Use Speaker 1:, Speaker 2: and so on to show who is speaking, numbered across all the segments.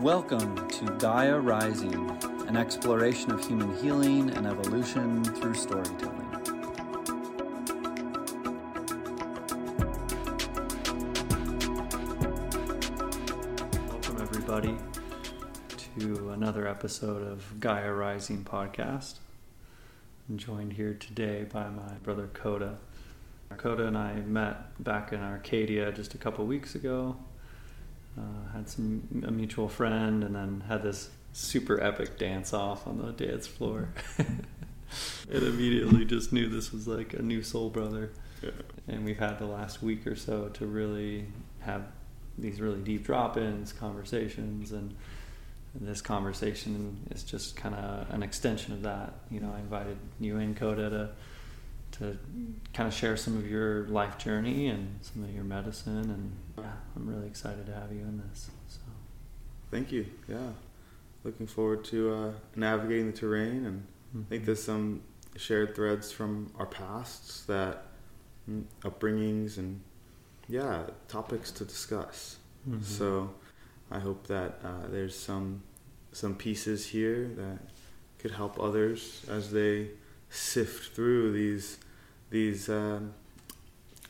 Speaker 1: Welcome to Gaia Rising, an exploration of human healing and evolution through storytelling. Welcome, everybody, to another episode of Gaia Rising podcast. I'm joined here today by my brother Kodah. Kodah and I met back in Arcadia just a couple weeks ago uh, had some a mutual friend, and then had this super epic dance off on the dance floor. and immediately just knew this was like a new soul brother. Yeah. And we've had the last week or so to really have these really deep drop-ins, conversations, and this conversation is just kind of an extension of that. You know, I invited you and Kodah to to kind of share some of your life journey and some of your medicine. And yeah, I'm really excited to have you in this. So,
Speaker 2: thank you. Yeah, looking forward to uh, navigating the terrain, and mm-hmm. I think mm-hmm. there's some shared threads from our pasts that mm, upbringings and yeah topics to discuss. Mm-hmm. So I hope that uh, there's some some pieces here that could help others as they sift through these these um,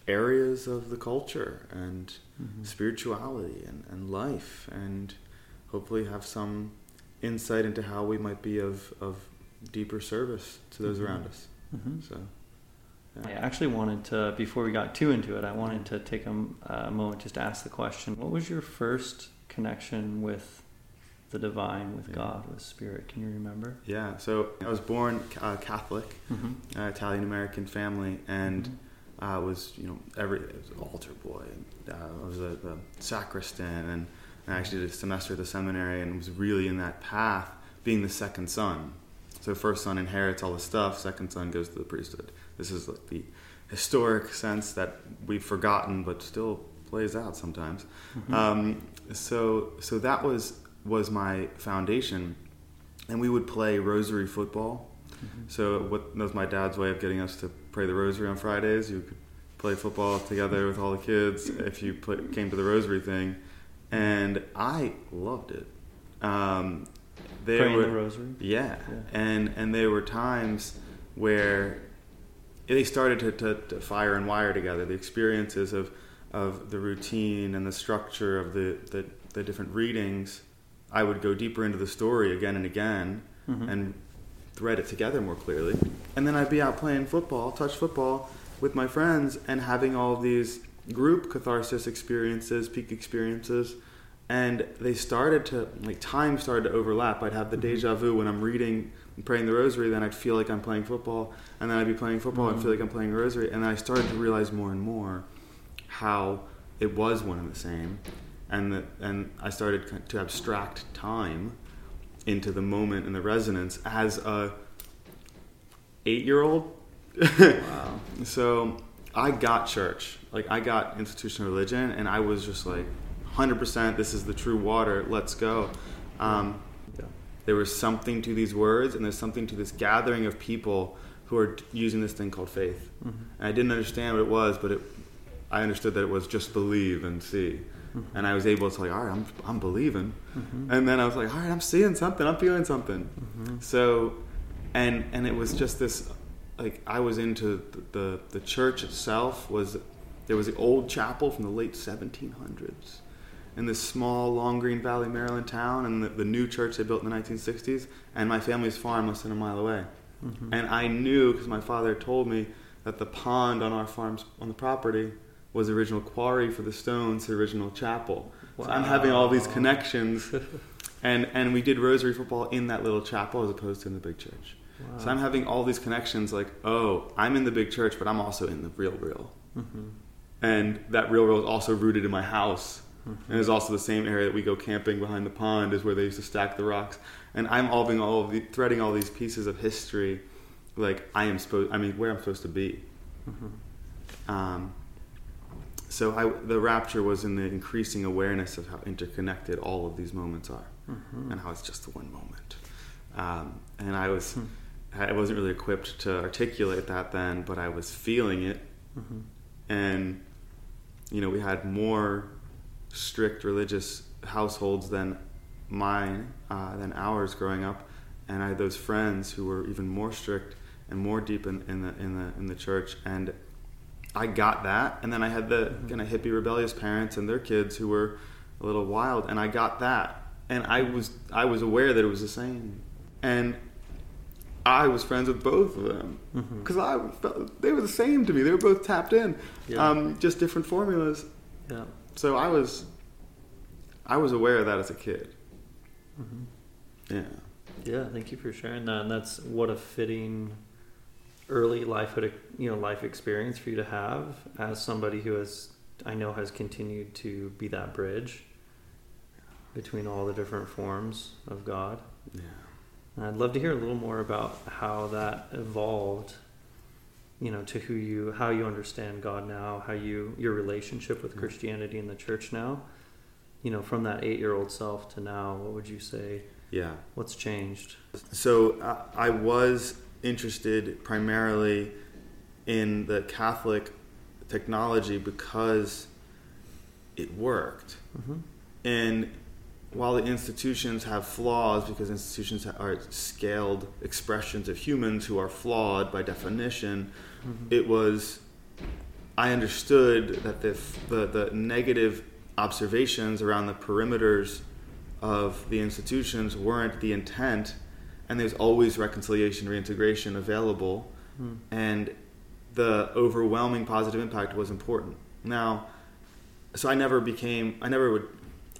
Speaker 2: areas of the culture and mm-hmm. spirituality and, and life and hopefully have some insight into how we might be of, of deeper service to those mm-hmm. around us mm-hmm. so
Speaker 1: yeah. I actually wanted to, before we got too into it, I wanted to take a, a moment just to ask the question what was your first connection with the divine, with yeah. God, with spirit. Can you remember?
Speaker 2: Yeah. So I was born uh, Catholic, mm-hmm. uh, Italian American family, and mm-hmm. I was you know every was an altar boy. And, uh, I was a, a sacristan, and I actually did a semester at the seminary, and was really in that path, being the second son. So first son inherits all the stuff, second son goes to the priesthood. This is like the historic sense that we've forgotten, but still plays out sometimes. Mm-hmm. Um, so so that was was my foundation, and we would play rosary football. Mm-hmm. So what that was my dad's way of getting us to pray the rosary on Fridays. You could play football together with all the kids if you play, came to the rosary thing, and I loved it. Um,
Speaker 1: there Praying were, the rosary.
Speaker 2: Yeah. yeah, and and there were times where they started to, to, to, fire and wire together. The experiences of of the routine and the structure of the, the, the different readings I would go deeper into the story again and again mm-hmm. and thread it together more clearly. And then I'd be out playing football, touch football with my friends and having all these group catharsis experiences, peak experiences. And they started to, like, time started to overlap. I'd have the mm-hmm. deja vu when I'm reading and praying the rosary, then I'd feel like I'm playing football. And then I'd be playing football mm-hmm. and feel like I'm playing rosary. And then I started to realize more and more how it was one and the same and the, and I started to abstract time into the moment and the resonance as a eight year old. wow. So I got church, like I got institutional religion, and I was just like, hundred percent, this is the true water. Let's go. Um, yeah. There was something to these words, and there's something to this gathering of people who are using this thing called faith. Mm-hmm. And I didn't understand what it was, but it, I understood that it was just believe and see. Mm-hmm. And I was able to like, all right, I'm I'm believing, mm-hmm. and then I was like, all right, I'm seeing something, I'm feeling something. Mm-hmm. So, and and it was just this, like I was into the, the the church itself was there was the old chapel from the late 1700s in this small Long Green Valley, Maryland town, and the, the, new church they built in the 1960s, and my family's farm less than a mile away. Mm-hmm. And I knew because my father told me that the pond on our farms on the property was the original quarry for the stones, the original chapel. Wow. So I'm having all these connections, and and we did rosary football in that little chapel as opposed to in the big church. Wow. So I'm having all these connections, like oh, I'm in the big church, but I'm also in the real real, mm-hmm. and that real real is also rooted in my house. Mm-hmm. And it's also the same area that we go camping behind the pond is where they used to stack the rocks. And I'm all all the, threading all these pieces of history, like I am supposed. I mean, where I'm supposed to be. Mm-hmm. Um, so I, the rapture was in the increasing awareness of how interconnected all of these moments are, mm-hmm. and how it's just the one moment. Um, and I was, mm I wasn't really equipped to articulate that then, but I was feeling it, mm-hmm. and you know, we had more strict religious households than mine uh, than ours growing up, and I had those friends who were even more strict and more deep in, in the in the in the church, and I got that, and then I had the mm-hmm. kind of hippie rebellious parents and their kids who were a little wild, and I got that, and I was I was aware that it was the same, and I was friends with both of them mm-hmm. because I felt they were the same to me. They were both tapped in,
Speaker 1: Yeah.
Speaker 2: um, just different formulas.
Speaker 1: Yeah.
Speaker 2: So I was I was aware of that as a kid. Mm-hmm. Yeah.
Speaker 1: Yeah, thank you for sharing that. And that's what a fitting early lifehood, you know, life experience for you to have as somebody who has, I know, has continued to be that bridge between all the different forms of God.
Speaker 2: Yeah.
Speaker 1: And I'd love to hear a little more about how that evolved, you know, to who you, how you understand God now, how you, your relationship with Christianity and the church now, you know, from that eight-year-old self to now. What would you say?
Speaker 2: Yeah.
Speaker 1: What's changed?
Speaker 2: So uh, I was interested primarily in the Catholic technology because it worked.
Speaker 1: Mm-hmm.
Speaker 2: And while the institutions have flaws, because institutions are scaled expressions of humans who are flawed by definition, it was I understood that the, the the negative observations around the perimeters of the institutions weren't the intent, and there's always reconciliation, reintegration available,
Speaker 1: Mm.
Speaker 2: and the overwhelming positive impact was important. Now, so I never became, I never would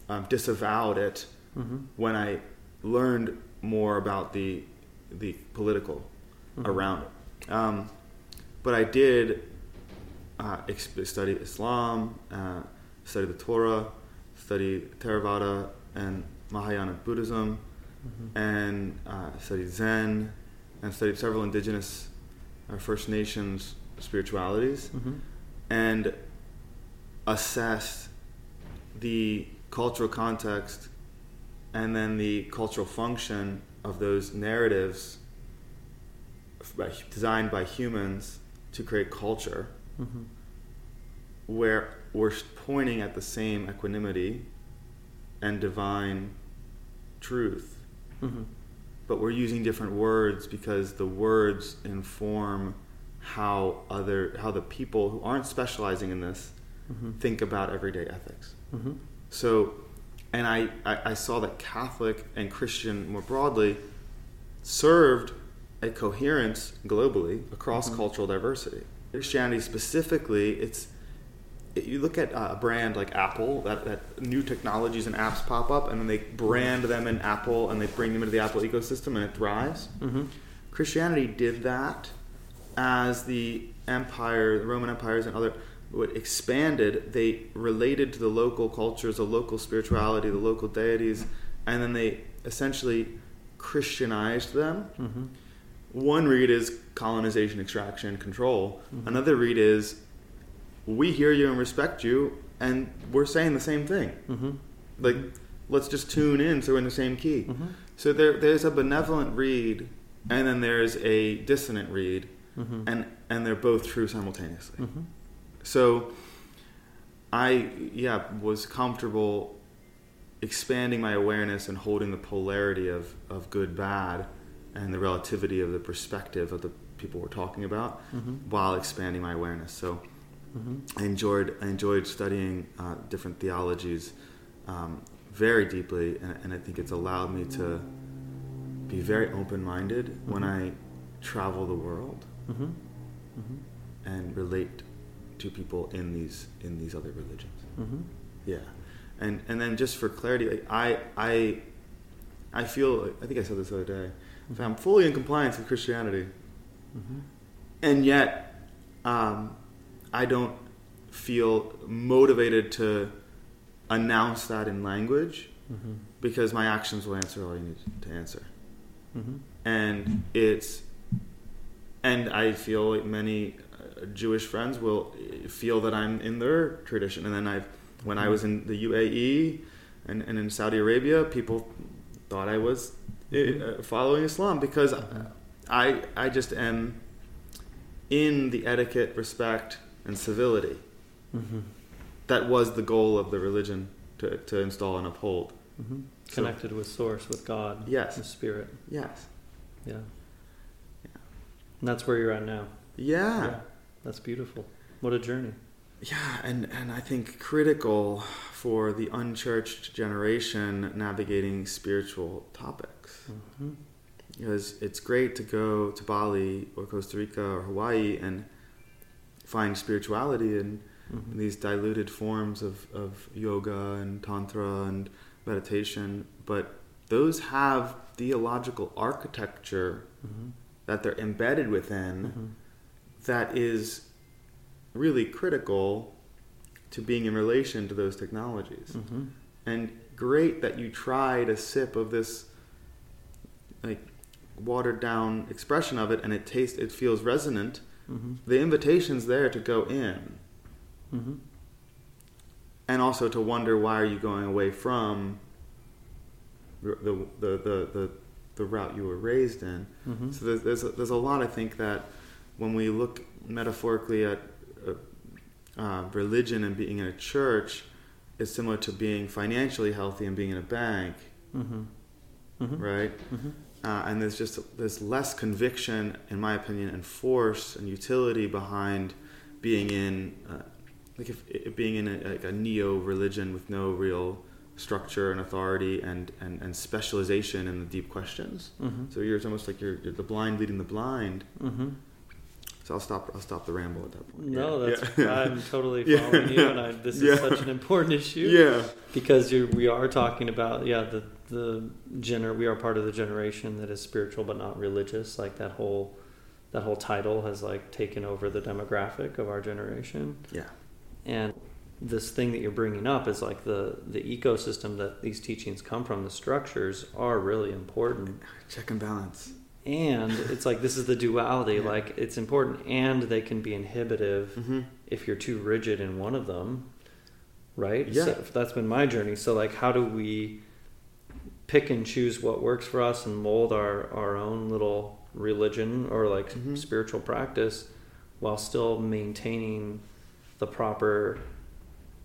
Speaker 2: um, disavowed it
Speaker 1: Mm-hmm.
Speaker 2: when I learned more about the the political
Speaker 1: Mhm.
Speaker 2: around it. Um, but I did uh, exp- study Islam, uh, study the Torah, study Theravada and Mahayana Buddhism,
Speaker 1: Mm-hmm.
Speaker 2: and uh, studied Zen, and studied several indigenous uh, First Nations spiritualities,
Speaker 1: Mm-hmm.
Speaker 2: and assessed the cultural context and then the cultural function of those narratives by, designed by humans to create culture
Speaker 1: Mm-hmm.
Speaker 2: where we're pointing at the same equanimity and divine truth
Speaker 1: Mm-hmm.
Speaker 2: but we're using different words because the words inform how other how the people who aren't specializing in this
Speaker 1: Mm-hmm.
Speaker 2: think about everyday ethics
Speaker 1: Mm-hmm.
Speaker 2: so and I, I, I saw that catholic and christian more broadly served a coherence globally across
Speaker 1: Mhm.
Speaker 2: cultural diversity christianity specifically it's you look at a brand like Apple, that, that new technologies and apps pop up, and then they brand them in Apple and they bring them into the Apple ecosystem and it thrives.
Speaker 1: Mm-hmm.
Speaker 2: Christianity did that as the empire, the Roman empires and other what expanded, they related to the local cultures, the local spirituality, the local deities, and then they essentially Christianized them.
Speaker 1: Mm-hmm.
Speaker 2: One read is colonization, extraction, control.
Speaker 1: Mhm.
Speaker 2: Another read is we hear you and respect you, and we're saying the same thing.
Speaker 1: Mm-hmm.
Speaker 2: Like, let's just tune in so we're in the same key.
Speaker 1: Mm-hmm.
Speaker 2: So there, there's a benevolent read, and then there's a dissonant read,
Speaker 1: Mm-hmm.
Speaker 2: and and they're both true simultaneously.
Speaker 1: Mm-hmm.
Speaker 2: So I yeah was comfortable expanding my awareness and holding the polarity of, of good bad and the relativity of the perspective of the people we're talking about
Speaker 1: Mm-hmm.
Speaker 2: while expanding my awareness. So
Speaker 1: Mm-hmm.
Speaker 2: I enjoyed I enjoyed studying uh, different theologies um, very deeply, and, and I think it's allowed me to be very open minded when I travel the world
Speaker 1: Mm-hmm. Mm-hmm.
Speaker 2: and relate to people in these in these other religions.
Speaker 1: Mm-hmm.
Speaker 2: Yeah, and and then just for clarity, like I I I feel I think I said this the other day. If I'm fully in compliance with Christianity,
Speaker 1: Mm-hmm.
Speaker 2: and yet um, I don't feel motivated to announce that in language
Speaker 1: Mm-hmm.
Speaker 2: because my actions will answer all you need to answer.
Speaker 1: Mm-hmm.
Speaker 2: and it's and I feel like many uh, Jewish friends will uh, feel that I'm in their tradition. And then I've when I was in the UAE and, and in Saudi Arabia, people thought I was uh, following Islam because I I just am in the etiquette, respect, and civility.
Speaker 1: Mm-hmm.
Speaker 2: That was the goal of the religion to, to install and uphold.
Speaker 1: hmm
Speaker 2: So-
Speaker 1: Connected with Source, with God,
Speaker 2: Yes.
Speaker 1: with Spirit.
Speaker 2: Yes.
Speaker 1: Yeah.
Speaker 2: Yeah.
Speaker 1: And that's where you're at now.
Speaker 2: Yeah.
Speaker 1: That's beautiful. What a journey.
Speaker 2: Yeah, and, and I think critical for the unchurched generation navigating spiritual topics.
Speaker 1: hmm
Speaker 2: Because it's great to go to Bali or Costa Rica or Hawaii and find spirituality in, in
Speaker 1: hmm
Speaker 2: these diluted forms of, of yoga and tantra and meditation, but those have theological architecture
Speaker 1: hmm
Speaker 2: that they're embedded within
Speaker 1: hmm
Speaker 2: that is really critical to being in relation to those technologies.
Speaker 1: hmm
Speaker 2: And great that you tried a sip of this like watered down expression of it and it tastes it feels resonant.
Speaker 1: Hmm
Speaker 2: The invitation's there to go in.
Speaker 1: Hmm
Speaker 2: and also to wonder why are you going away from the the the the, the, route you were raised in.
Speaker 1: hmm
Speaker 2: So there's there's a, there's a lot I think that when we look metaphorically at uh, uh, religion and being in a church, is similar to being financially healthy and being in a bank,
Speaker 1: hmm hmm
Speaker 2: right? Uh, and there's just there's less conviction, in my opinion, and force and utility behind being in uh, like if, if being in a, like a neo religion with no real structure and authority and, and, and specialization in the deep questions.
Speaker 1: hmm
Speaker 2: So you're it's almost like you're, you're the blind leading the blind.
Speaker 1: hmm
Speaker 2: So I'll stop. I'll stop the ramble at that point.
Speaker 1: No,
Speaker 2: Yeah.
Speaker 1: that's
Speaker 2: Yeah.
Speaker 1: I'm totally
Speaker 2: Yeah.
Speaker 1: following you, and I, this is
Speaker 2: Yeah.
Speaker 1: such an important issue.
Speaker 2: yeah.
Speaker 1: because we are talking about yeah the the gener we are part of the generation that is spiritual but not religious like that whole that whole title has like taken over the demographic of our generation
Speaker 2: Yeah.
Speaker 1: and this thing that you're bringing up is like the the ecosystem that these teachings come from the structures are really important
Speaker 2: Check and balance.
Speaker 1: and it's like this is the duality
Speaker 2: Yeah.
Speaker 1: like it's important and they can be inhibitive
Speaker 2: Mm-hmm.
Speaker 1: if you're too rigid in one of them, right?
Speaker 2: Yeah.
Speaker 1: So that's been my journey. So like, how do we pick and choose what works for us and mold our our own little religion or like
Speaker 2: Mhm.
Speaker 1: spiritual practice while still maintaining the proper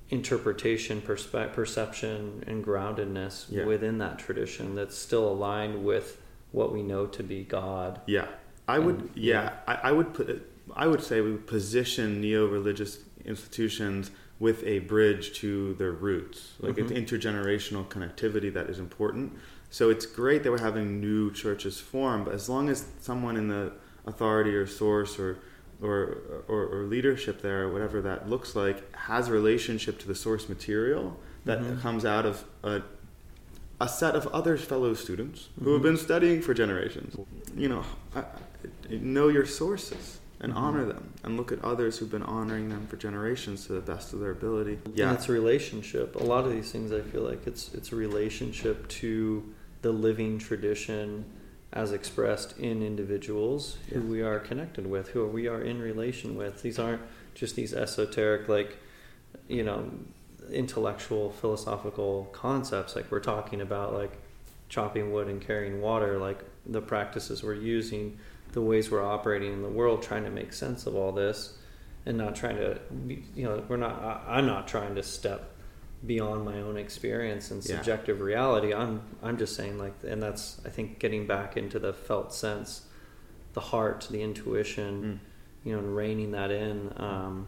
Speaker 1: interpretation, perspe- perception, and groundedness
Speaker 2: Yeah.
Speaker 1: within that tradition that's still aligned with what we know to be God.
Speaker 2: Yeah, I would.
Speaker 1: And-
Speaker 2: yeah, I, I would put. I would say we would position neo-religious institutions with a bridge to their roots, like
Speaker 1: Mhm.
Speaker 2: it's intergenerational connectivity that is important. So it's great that we're having new churches form, but as long as someone in the authority or source or or, or, or leadership there, whatever that looks like, has a relationship to the source material that
Speaker 1: Mhm.
Speaker 2: comes out of a, a set of other fellow students who have
Speaker 1: Mhm.
Speaker 2: been studying for generations. You know, I, I- know your sources and
Speaker 1: Mhm.
Speaker 2: honor them, and look at others who've been honoring them for generations to the best of their ability.
Speaker 1: And
Speaker 2: Yeah,
Speaker 1: it's a relationship. A lot of these things, I feel like it's it's a relationship to the living tradition as expressed in individuals who we are connected with, who we are in relation with. These aren't just these esoteric, like you know, intellectual, philosophical concepts. Like we're talking about, like chopping wood and carrying water. Like the practices we're using, the ways we're operating in the world, trying to make sense of all this and not trying to you know we're not I, i'm not trying to step beyond my own experience and
Speaker 2: Yeah.
Speaker 1: subjective reality i'm i'm just saying like and that's i think getting back into the felt sense the heart the intuition
Speaker 2: Mm.
Speaker 1: you know and reining that in um,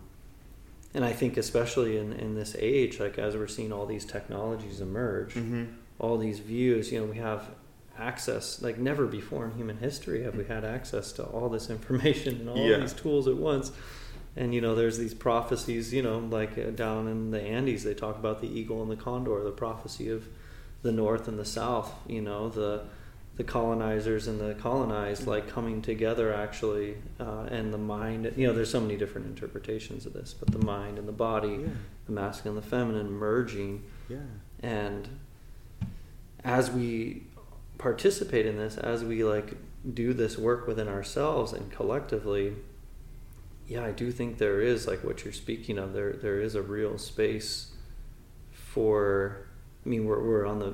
Speaker 1: and i think especially in in this age like as we're seeing all these technologies emerge
Speaker 2: hmm
Speaker 1: all these views you know we have access like never before in human history have we had access to all this information and all
Speaker 2: Yeah.
Speaker 1: these tools at once. And you know there's these prophecies you know like uh, down in the andes they talk about the eagle and the condor the prophecy of the north and the south you know the the colonizers and the colonized like coming together actually uh, and the mind you know there's so many different interpretations of this but the mind and the body
Speaker 2: Yeah,
Speaker 1: the masculine and the feminine merging.
Speaker 2: Yeah,
Speaker 1: and as we participate in this as we like do this work within ourselves and collectively yeah i do think there is like what you're speaking of there there is a real space for i mean we're, we're on the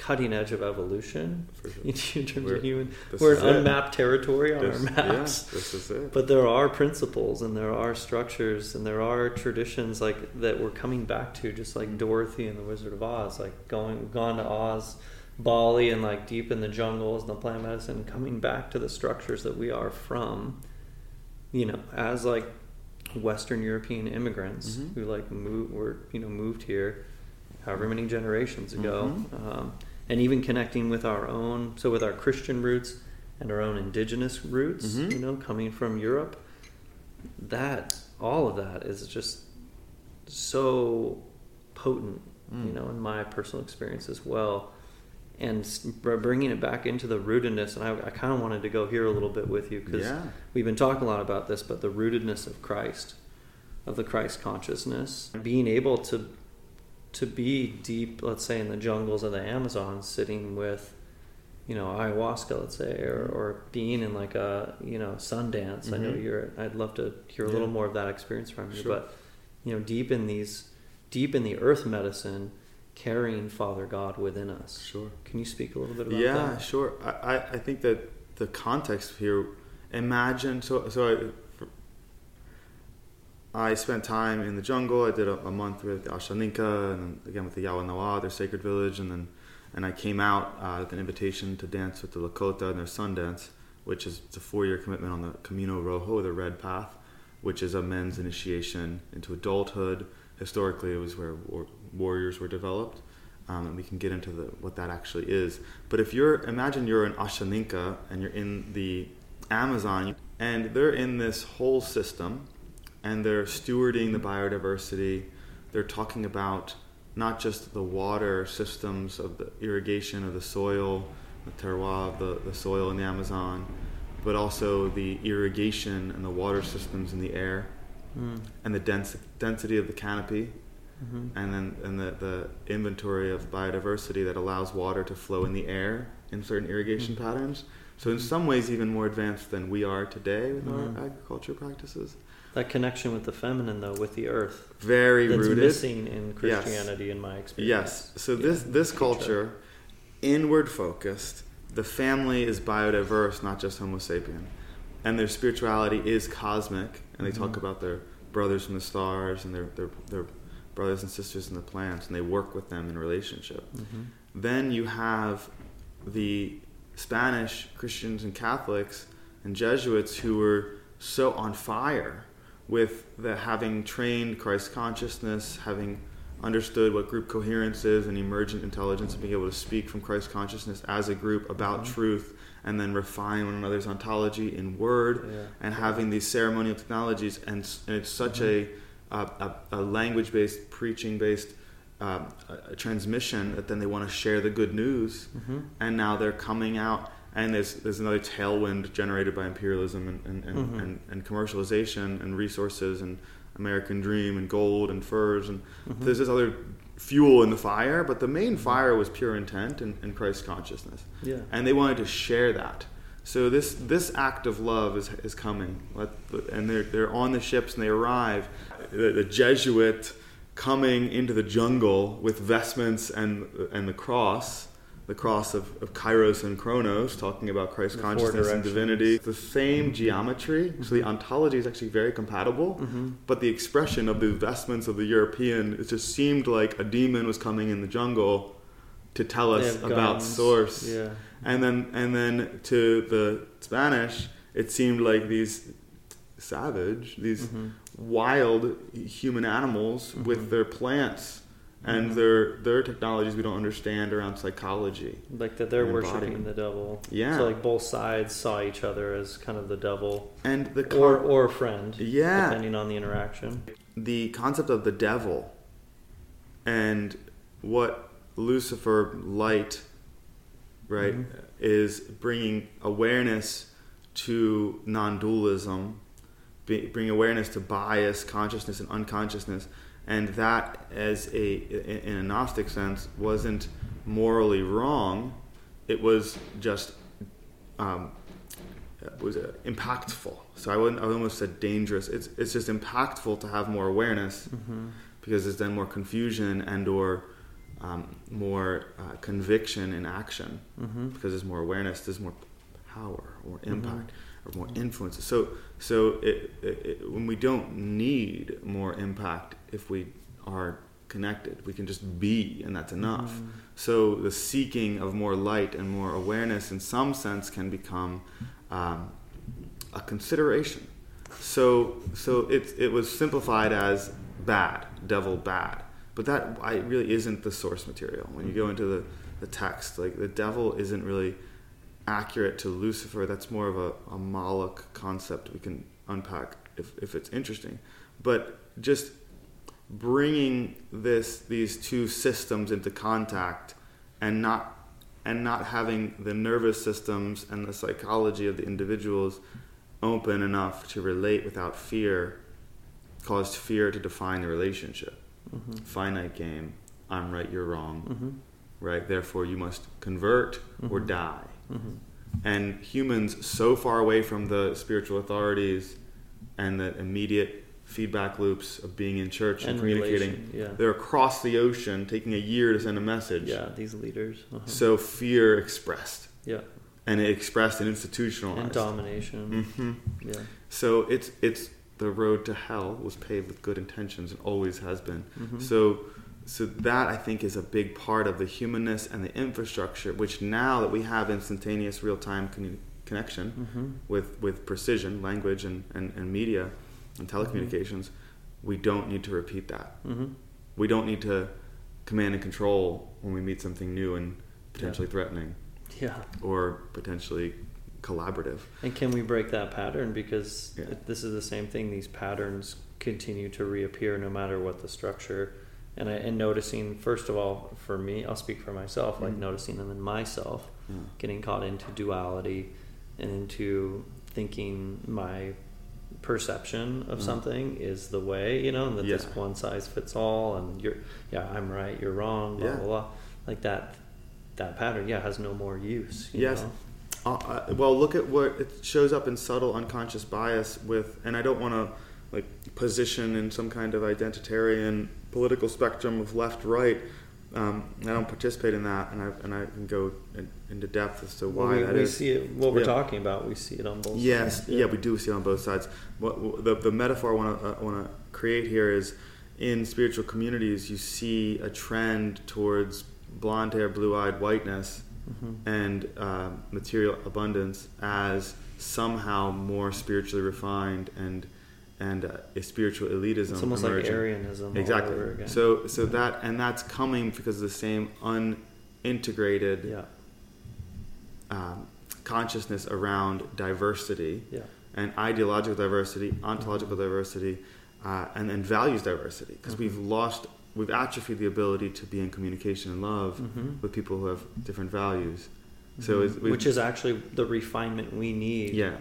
Speaker 1: cutting edge of evolution
Speaker 2: sure.
Speaker 1: in terms
Speaker 2: We're-
Speaker 1: of human. We're
Speaker 2: it.
Speaker 1: unmapped territory on
Speaker 2: This,
Speaker 1: our
Speaker 2: yeah,
Speaker 1: maps.
Speaker 2: this is it.
Speaker 1: But there are principles and there are structures and there are traditions like that we're coming back to, just like mm-hmm. Dorothy and the Wizard of Oz, like going gone to Oz, Bali, and like deep in the jungles and the plant medicine, coming back to the structures that we are from. You know, as like Western European immigrants
Speaker 2: Mhm.
Speaker 1: who like moved were you know moved here, however many generations ago,
Speaker 2: Mhm.
Speaker 1: um, and even connecting with our own, so with our Christian roots and our own indigenous roots,
Speaker 2: Mhm.
Speaker 1: you know, coming from Europe, that all of that is just so potent, you
Speaker 2: Mm.
Speaker 1: know, in my personal experience as well. And bringing it back into the rootedness, and I, I kind of wanted to go here a little bit with you because
Speaker 2: Yeah.
Speaker 1: we've been talking a lot about this, but the rootedness of Christ, of the Christ consciousness, being able to to be deep, let's say in the jungles of the Amazon, sitting with, you know, ayahuasca, let's say, or, or being in like a you know Sundance. I know
Speaker 2: Mhm.
Speaker 1: you're. I'd love to hear a
Speaker 2: Yeah.
Speaker 1: little more of that experience from you,
Speaker 2: Sure.
Speaker 1: but you know, deep in these, deep in the earth medicine, carrying Father God within us.
Speaker 2: Sure.
Speaker 1: Can you speak a little bit about
Speaker 2: Yeah,
Speaker 1: that?
Speaker 2: Yeah, sure. I, I, think that the context here, imagine, so, so I, I spent time in the jungle. I did a, a month with the Ashaninka and then again with the Yawanawa, their sacred village, and then and I came out uh, with an invitation to dance with the Lakota and their sun dance, which is it's a four-year commitment on the Camino Rojo, the Red Path, which is a men's initiation into adulthood. Historically, it was where warriors were developed, um, and we can get into the, what that actually is. But if you're imagine you're an Ashaninka and you're in the Amazon, and they're in this whole system, and they're stewarding the biodiversity. They're talking about not just the water systems of the irrigation of the soil, the terroir of the, the soil in the Amazon, but also the irrigation and the water systems in the air,
Speaker 1: Mm.
Speaker 2: and the dens- density of the canopy,
Speaker 1: hmm
Speaker 2: and then and the, the inventory of biodiversity that allows water to flow in the air in certain irrigation
Speaker 1: Mhm.
Speaker 2: patterns. So in some ways, even more advanced than we are today with
Speaker 1: Mhm.
Speaker 2: our agriculture practices.
Speaker 1: That connection with the feminine, though, with the earth,
Speaker 2: Very
Speaker 1: that's
Speaker 2: rooted.
Speaker 1: missing in Christianity, in my experience.
Speaker 2: Yes. So
Speaker 1: Yeah,
Speaker 2: this this culture, inward focused. The family is biodiverse, not just Homo sapien, and their spirituality is cosmic. And they talk
Speaker 1: Mhm.
Speaker 2: about their brothers from the stars and their, their their brothers and sisters in the plants, and they work with them in relationship.
Speaker 1: hmm
Speaker 2: Then you have the Spanish Christians and Catholics and Jesuits who were so on fire with the having trained Christ consciousness, having understood what group coherence is and emergent intelligence, and being able to speak from Christ consciousness as a group about
Speaker 1: Mhm.
Speaker 2: truth, and then refine one another's ontology in word,
Speaker 1: Yeah.
Speaker 2: and having these ceremonial technologies, and, and it's such a, a, a, a language based, preaching based uh, a, a transmission that then they want to share the good news,
Speaker 1: hmm
Speaker 2: and now they're coming out, and there's there's another tailwind generated by imperialism and and, and,
Speaker 1: Mhm.
Speaker 2: and, and commercialization and resources and American dream and gold and furs and
Speaker 1: Mhm.
Speaker 2: there's this other fuel in the fire, but the main fire was pure intent and, and Christ consciousness
Speaker 1: Yeah.
Speaker 2: and they wanted to share that. So this this act of love is is coming, Let- and they're they're on the ships and they arrive. The, the Jesuit coming into the jungle with vestments and and the cross, the cross of, of Kairos and Chronos, talking about Christ
Speaker 1: The
Speaker 2: consciousness and divinity. The same geometry, so the ontology is actually very compatible.
Speaker 1: hmm
Speaker 2: But the expression of the vestments of the European, it just seemed like a demon was coming in the jungle to tell us about
Speaker 1: guns.
Speaker 2: source
Speaker 1: Yeah.
Speaker 2: and then and then to the Spanish, it seemed like these savage, these
Speaker 1: Mhm.
Speaker 2: wild human animals
Speaker 1: Mhm.
Speaker 2: with their plants and
Speaker 1: Mhm.
Speaker 2: their their technologies we don't understand around psychology.
Speaker 1: Like that they're worshiping the devil.
Speaker 2: Yeah.
Speaker 1: So like both sides saw each other as kind of the devil
Speaker 2: And the
Speaker 1: or
Speaker 2: con-
Speaker 1: or a friend.
Speaker 2: Yeah.
Speaker 1: Depending on the interaction.
Speaker 2: the concept of the devil and what Lucifer light right
Speaker 1: Mhm.
Speaker 2: is bringing awareness to non-dualism bring awareness to bias consciousness and unconsciousness. And that as a in a gnostic sense wasn't morally wrong. It was just um, it was uh, impactful. So I wouldn't I almost said dangerous. It's it's just impactful to have more awareness
Speaker 1: hmm
Speaker 2: because there's then more confusion and or um, more uh, conviction in action
Speaker 1: Mm-hmm.
Speaker 2: because there's more awareness, there's more power, more
Speaker 1: Mhm.
Speaker 2: impact, or more influence. So, so it, it, it, when we don't need more impact, if we are connected, we can just be, and that's enough.
Speaker 1: Mm-hmm.
Speaker 2: So the seeking of more light and more awareness, in some sense, can become um, a consideration. So, so it it was simplified as bad, devil bad, but that I, really isn't the source material. When you go into the, the text, like the devil isn't really accurate to Lucifer. That's more of a, a Moloch concept we can unpack if, if it's interesting. But just bringing this these two systems into contact and not and not having the nervous systems and the psychology of the individuals open enough to relate without fear caused fear to define the relationship
Speaker 1: Mm-hmm.
Speaker 2: finite game i'm right you're wrong
Speaker 1: Mm-hmm.
Speaker 2: right therefore you must convert or
Speaker 1: Mhm.
Speaker 2: die
Speaker 1: Mm-hmm.
Speaker 2: and humans so far away from the spiritual authorities and the immediate feedback loops of being in church and,
Speaker 1: And
Speaker 2: communicating
Speaker 1: yeah.
Speaker 2: they're across the ocean taking a year to send a message
Speaker 1: Yeah, these leaders. Uh-huh.
Speaker 2: so fear expressed
Speaker 1: yeah,
Speaker 2: and it expressed and institutionalized
Speaker 1: and domination.
Speaker 2: hmm
Speaker 1: Yeah.
Speaker 2: so it's it's the road to hell was paved with good intentions and always has been
Speaker 1: Mhm.
Speaker 2: so so that I think is a big part of the humanness and the infrastructure, which now that we have instantaneous real time con- connection
Speaker 1: Mm-hmm.
Speaker 2: with, with precision, language and, and, and media and telecommunications, we don't need to repeat that.
Speaker 1: Mm-hmm.
Speaker 2: We don't need to command and control when we meet something new and potentially threatening
Speaker 1: Yeah.
Speaker 2: or potentially collaborative.
Speaker 1: And can we break that pattern? Because
Speaker 2: Yeah.
Speaker 1: this is the same thing. These patterns continue to reappear no matter what the structure. And, I, and noticing, first of all, for me, I'll speak for myself, like
Speaker 2: Mhm.
Speaker 1: noticing them in myself,
Speaker 2: Yeah.
Speaker 1: getting caught into duality and into thinking my perception of
Speaker 2: Mhm.
Speaker 1: something is the way, you know, and that this one size fits all, and you're, yeah, I'm right, you're wrong, blah,
Speaker 2: Yeah.
Speaker 1: blah, blah. Like that, that pattern, yeah, has no more use. You
Speaker 2: Yes.
Speaker 1: Know?
Speaker 2: Uh, uh, well, look at what it shows up in subtle unconscious bias with, and I don't want to like position in some kind of identitarian political spectrum of left right. Um, I don't participate in that, and I and I can go in, into depth as to why
Speaker 1: we,
Speaker 2: that
Speaker 1: we
Speaker 2: is.
Speaker 1: see it. What we're
Speaker 2: Yeah.
Speaker 1: talking about, we see it on both.
Speaker 2: Yes,
Speaker 1: sides.
Speaker 2: yeah. we do see it on both sides. What, what- the, the metaphor I want to uh, want to create here is in spiritual communities, you see a trend towards blonde hair, blue eyed whiteness
Speaker 1: Mhm.
Speaker 2: and uh, material abundance as somehow more spiritually refined and and uh, a spiritual elitism.
Speaker 1: It's almost
Speaker 2: emerging.
Speaker 1: like Aryanism
Speaker 2: Exactly.
Speaker 1: all over again.
Speaker 2: So so that and that's coming because of the same unintegrated
Speaker 1: yeah,
Speaker 2: um, consciousness around diversity
Speaker 1: yeah,
Speaker 2: and ideological diversity, ontological diversity, uh, and then values diversity. Because we've
Speaker 1: Mhm.
Speaker 2: lost, we've atrophied the ability to be in communication and love
Speaker 1: Mhm.
Speaker 2: with people who have different values. So
Speaker 1: Mhm.
Speaker 2: it's,
Speaker 1: which is actually the refinement we need.
Speaker 2: yeah,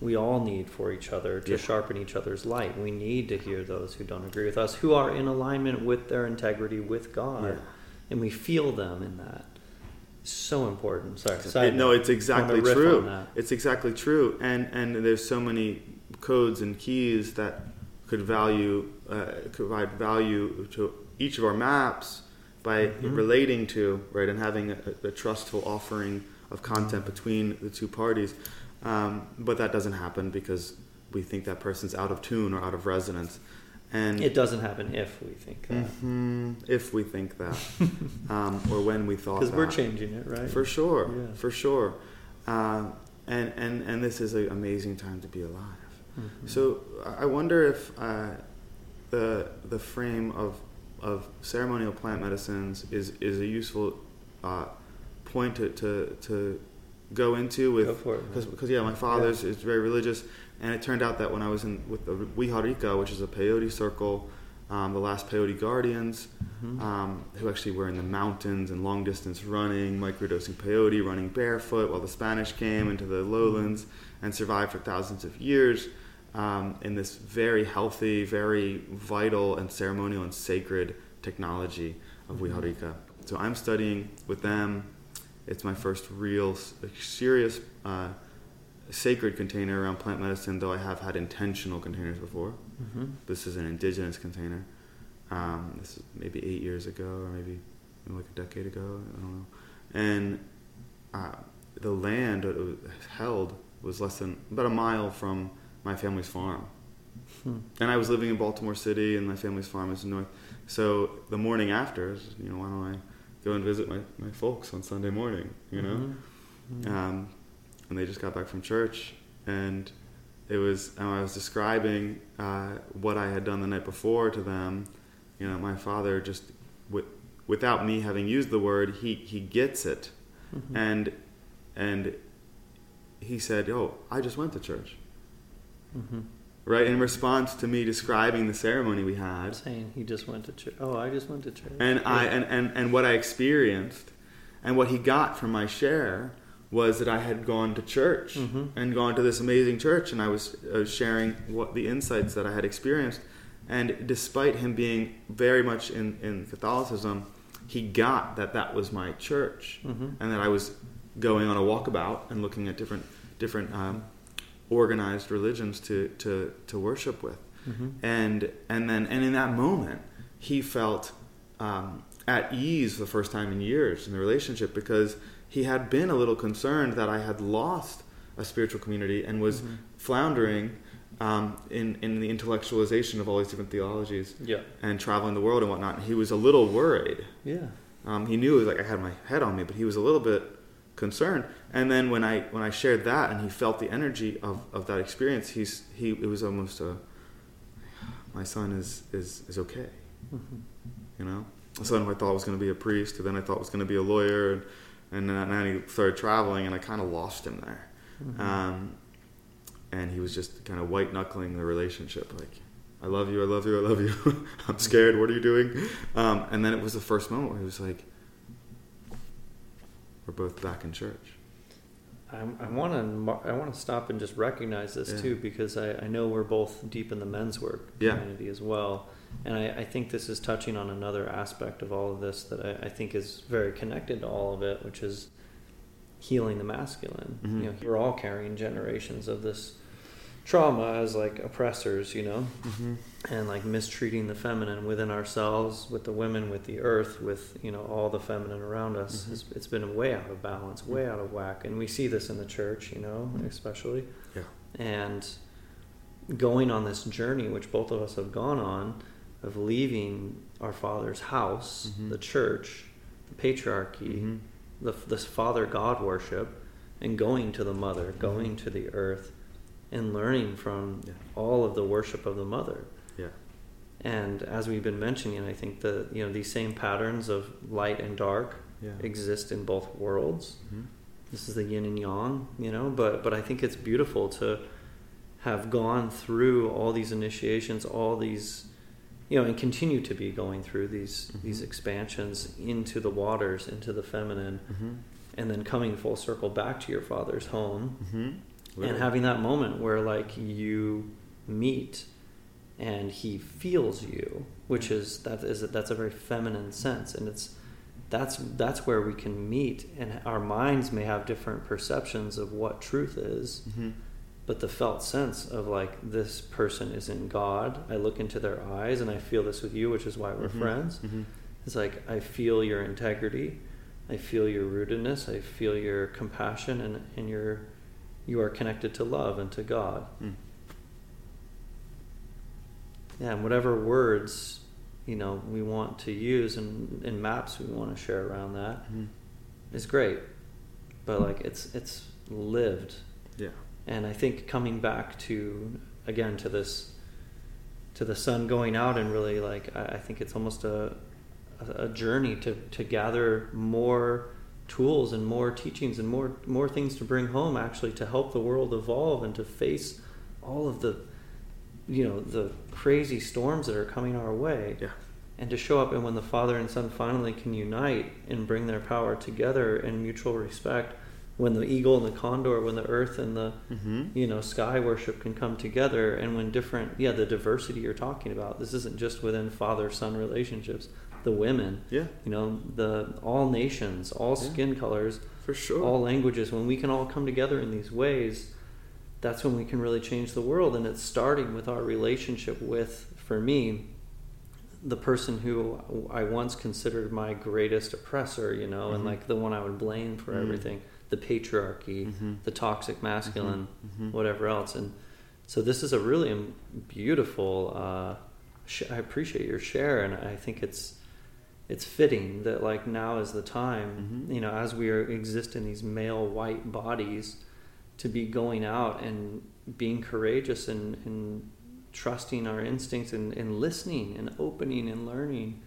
Speaker 1: we all need for each other to
Speaker 2: Yeah.
Speaker 1: sharpen each other's light. We need to hear those who don't agree with us, who are in alignment with their integrity with God,
Speaker 2: Yeah.
Speaker 1: and we feel them in that. So important. Sorry,
Speaker 2: It- no, it's exactly true. It's exactly true, and and there's so many codes and keys that could value uh, provide value to each of our maps by
Speaker 1: Mhm.
Speaker 2: relating to right and having a, a trustful offering of content between the two parties. Um, but that doesn't happen because we think that person's out of tune or out of resonance, and
Speaker 1: It doesn't happen if we think that.
Speaker 2: Mhm, if we think that, um, or when we thought
Speaker 1: Because we're changing it, right?
Speaker 2: For sure,
Speaker 1: Yeah.
Speaker 2: for sure. Um, and, and, and this is an amazing time to be alive.
Speaker 1: Mhm.
Speaker 2: So I I wonder if uh, the, the frame of, of ceremonial plant medicines is, is a useful uh, point to, to, to go into with
Speaker 1: Go for it.
Speaker 2: because because yeah, my father's is very religious, and it turned out that when I was in with the Wixárika, which is a peyote circle, um, the last peyote guardians,
Speaker 1: Mhm.
Speaker 2: um, who actually were in the mountains and long distance running, microdosing peyote, running barefoot while the Spanish came into the lowlands and survived for thousands of years um, in this very healthy, very vital and ceremonial and sacred technology of
Speaker 1: Mhm.
Speaker 2: Wixárika. So I'm studying with them. It's my first real serious uh, sacred container around plant medicine, though I have had intentional containers before.
Speaker 1: Mhm.
Speaker 2: This is an indigenous container. Um, this is maybe eight years ago, or maybe like a decade ago. I don't know, and uh, the land that it was held was less than about a mile from my family's farm.
Speaker 1: Hmm.
Speaker 2: And I was living in Baltimore City, and my family's farm is in North. So the morning after, you know, why don't I go and visit my, my folks on Sunday morning? You know,
Speaker 1: Mhm. Mhm.
Speaker 2: um, and they just got back from church, and it was and I was describing uh, what I had done the night before to them. You know, my father just wi- without me having used the word, he he gets it,
Speaker 1: Mhm.
Speaker 2: and and he said, "Oh, I just went to church."
Speaker 1: Mhm.
Speaker 2: Right in response to me describing the ceremony we had,
Speaker 1: saying he just went to church. Oh, I just went to church.
Speaker 2: and I and, and, and what I experienced and what he got from my share was that I had gone to church
Speaker 1: Mhm.
Speaker 2: and gone to this amazing church and I was uh, sharing what the insights that I had experienced and despite him being very much in, in Catholicism he got that that was my church
Speaker 1: Mhm.
Speaker 2: and that I was going on a walkabout and looking at different different um, organized religions to, to, to worship with
Speaker 1: Mhm.
Speaker 2: and and then and in that moment he felt um, at ease for the first time in years in the relationship because he had been a little concerned that I had lost a spiritual community and was
Speaker 1: Mhm.
Speaker 2: floundering um, in in the intellectualization of all these different theologies
Speaker 1: Yeah.
Speaker 2: and traveling the world and whatnot. And he was a little worried.
Speaker 1: Yeah.
Speaker 2: Um, he knew like I had my head on me, but he was a little bit concerned. And then when I when I shared that and he felt the energy of, of that experience, he's he it was almost a my son is is is okay,
Speaker 1: Mhm.
Speaker 2: you know. A son who I thought was going to be a priest, who then I thought was going to be a lawyer, and and then, then he started traveling, and I kind of lost him there.
Speaker 1: Mhm.
Speaker 2: Um, and he was just kind of white knuckling the relationship, like, I love you, I love you, I love you. I'm scared. What are you doing? Um, and then it was the first moment where he was like, we're both back in church.
Speaker 1: I, I want to I want to stop and just recognize this
Speaker 2: Yeah.
Speaker 1: too because I, I know we're both deep in the men's work
Speaker 2: Yeah.
Speaker 1: community as well, and I, I think this is touching on another aspect of all of this that I, I think is very connected to all of it, which is healing the masculine.
Speaker 2: Mhm.
Speaker 1: You know, we're all carrying generations of this trauma as like oppressors, you know,
Speaker 2: Mm-hmm.
Speaker 1: and like mistreating the feminine within ourselves, with the women, with the earth, with you know all the feminine around us.
Speaker 2: Mhm.
Speaker 1: It's, it's been way out of balance, way out of whack, and we see this in the church, you know, especially.
Speaker 2: Yeah.
Speaker 1: And going on this journey, which both of us have gone on, of leaving our father's house,
Speaker 2: Mhm.
Speaker 1: the church, the patriarchy,
Speaker 2: Mm-hmm.
Speaker 1: the this father God worship, and going to the mother, going to the earth, and learning from
Speaker 2: Yeah.
Speaker 1: all of the worship of the mother.
Speaker 2: Yeah.
Speaker 1: And as we've been mentioning, I think that you know these same patterns of light and dark
Speaker 2: Yeah.
Speaker 1: exist in both worlds.
Speaker 2: Mm-hmm.
Speaker 1: This is the yin and yang, you know. But but I think it's beautiful to have gone through all these initiations, all these, you know, and continue to be going through these
Speaker 2: Mhm.
Speaker 1: these expansions into the waters, into the feminine,
Speaker 2: Mm-hmm.
Speaker 1: and then coming full circle back to your father's home
Speaker 2: Mm-hmm.
Speaker 1: and having that moment where like you meet and he feels you which is that is that's a very feminine sense and it's that's that's where we can meet and our minds may have different perceptions of what truth is
Speaker 2: Mm-hmm.
Speaker 1: but the felt sense of like this person is in god i look into their eyes and i feel this with you which is why we're
Speaker 2: Mhm.
Speaker 1: friends
Speaker 2: Mm-hmm.
Speaker 1: it's like I feel your integrity, I feel your rootedness, I feel your compassion, and and your you are connected to love and to God.
Speaker 2: Mm.
Speaker 1: Yeah, and whatever words you know we want to use and, and maps we want to share around that
Speaker 2: Mm-hmm.
Speaker 1: is great, but like it's it's lived,
Speaker 2: Yeah.
Speaker 1: and I think coming back to again to this to the sun going out and really like I, I think it's almost a a, a journey to, to gather more tools and more teachings and more more things to bring home actually to help the world evolve and to face all of the you know the crazy storms that are coming our way
Speaker 2: Yeah.
Speaker 1: and to show up and when the father and son finally can unite and bring their power together in mutual respect when the eagle and the condor when the earth and the
Speaker 2: Mm-hmm.
Speaker 1: you know sky worship can come together and when different yeah the diversity you're talking about this isn't just within father son relationships the women
Speaker 2: Yeah.
Speaker 1: you know the all nations all
Speaker 2: Yeah.
Speaker 1: skin colors
Speaker 2: For sure.
Speaker 1: all languages when we can all come together in these ways that's when we can really change the world and it's starting with our relationship with for me the person who I once considered my greatest oppressor, you know,
Speaker 2: Mhm.
Speaker 1: and like the one I would blame for
Speaker 2: Mm.
Speaker 1: everything, the patriarchy,
Speaker 2: Mhm.
Speaker 1: the toxic masculine,
Speaker 2: Mhm.
Speaker 1: whatever else. And so this is a really beautiful. Uh, sh- I appreciate your share, and I think it's it's fitting that like now is the time,
Speaker 2: Mhm.
Speaker 1: you know, as we are exist in these male white bodies, to be going out and being courageous and, and trusting our instincts and, and listening and opening and learning.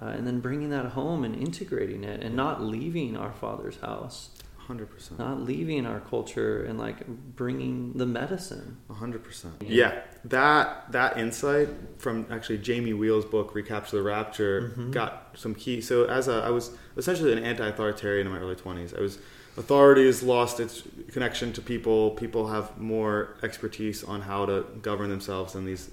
Speaker 1: Uh, and then bringing that home and integrating it and not leaving our father's house
Speaker 2: hundred percent.
Speaker 1: not leaving our culture and like bringing the medicine.
Speaker 2: hundred percent.
Speaker 1: Yeah.
Speaker 2: Yeah, that that insight from actually Jamie Wheal's book "Recapture the Rapture"
Speaker 1: Mhm.
Speaker 2: got some key. So as a, I was essentially an anti-authoritarian in my early twenties. I was authority has lost its connection to people. People have more expertise on how to govern themselves in these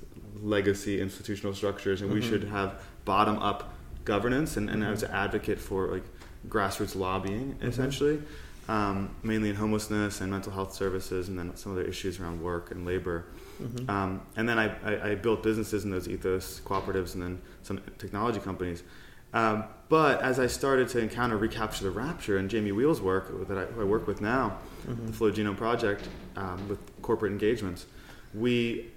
Speaker 2: legacy institutional structures, and we
Speaker 1: Mhm.
Speaker 2: should have bottom-up governance. And, and I was an advocate for like grassroots lobbying,
Speaker 1: Mhm.
Speaker 2: essentially um, mainly in homelessness and mental health services, and then some other issues around work and labor.
Speaker 1: Mhm.
Speaker 2: Um, and then I, I, I built businesses in those ethos cooperatives, and then some technology companies. Um, but as I started to encounter Recapture the Rapture and Jamie Wheal's work that I, I work with now,
Speaker 1: Mhm.
Speaker 2: the Flow Genome Project, um, with corporate engagements, we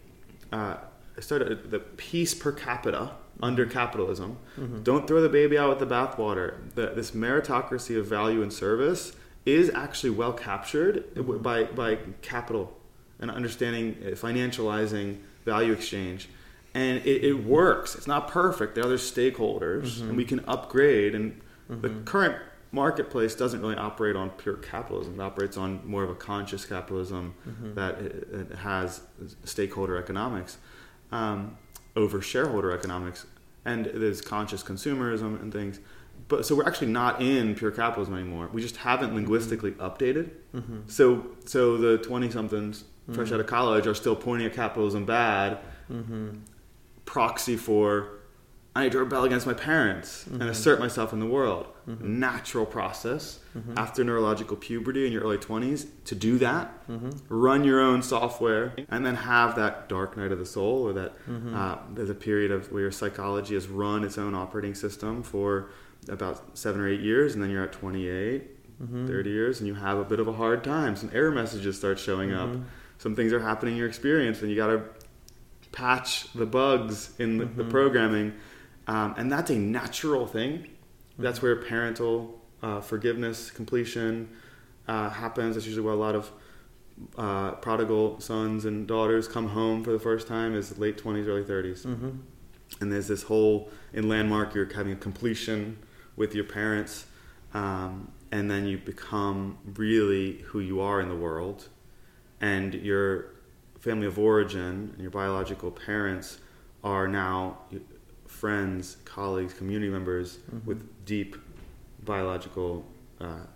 Speaker 2: uh, started the peace per capita under capitalism.
Speaker 1: Mhm.
Speaker 2: Don't throw the baby out with the bathwater. The, this meritocracy of value and service is actually well captured by, by capital and understanding uh, financializing value exchange. And it, it works. It's not perfect. There are other stakeholders,
Speaker 1: Mhm.
Speaker 2: and we can upgrade. And the
Speaker 1: Mhm.
Speaker 2: current marketplace doesn't really operate on pure capitalism. It operates on more of a conscious capitalism
Speaker 1: Mhm.
Speaker 2: that it, it has stakeholder economics um, over shareholder economics, and there's conscious consumerism and things. But so we're actually not in pure capitalism anymore. We just haven't linguistically updated.
Speaker 1: Mhm.
Speaker 2: So so the twenty somethings fresh
Speaker 1: Mhm.
Speaker 2: out of college are still pointing at capitalism bad,
Speaker 1: Mhm.
Speaker 2: proxy for I need to rebel against my parents and
Speaker 1: Mhm.
Speaker 2: assert myself in the world.
Speaker 1: Mhm.
Speaker 2: Natural process
Speaker 1: Mhm.
Speaker 2: after neurological puberty in your early twenties to do that run your own software and then have that dark night of the soul or that uh, there's a period of where your psychology has run its own operating system for about seven or eight years and then you're at 28
Speaker 1: Mhm.
Speaker 2: 30 years and you have a bit of a hard time some error messages start showing up
Speaker 1: Mhm.
Speaker 2: some things are happening in your experience and you got to patch the bugs in the, the
Speaker 1: Mhm.
Speaker 2: programming um, and that's a natural thing that's
Speaker 1: Mhm.
Speaker 2: where parental uh, forgiveness completion uh, happens that's usually where a lot of uh, prodigal sons and daughters come home for the first time is late 20s early 30s
Speaker 1: Mhm.
Speaker 2: and there's this whole in landmark you're having a completion with your parents um, and then you become really who you are in the world and your family of origin and your biological parents are now friends colleagues community members
Speaker 1: Mhm.
Speaker 2: with deep biological uh,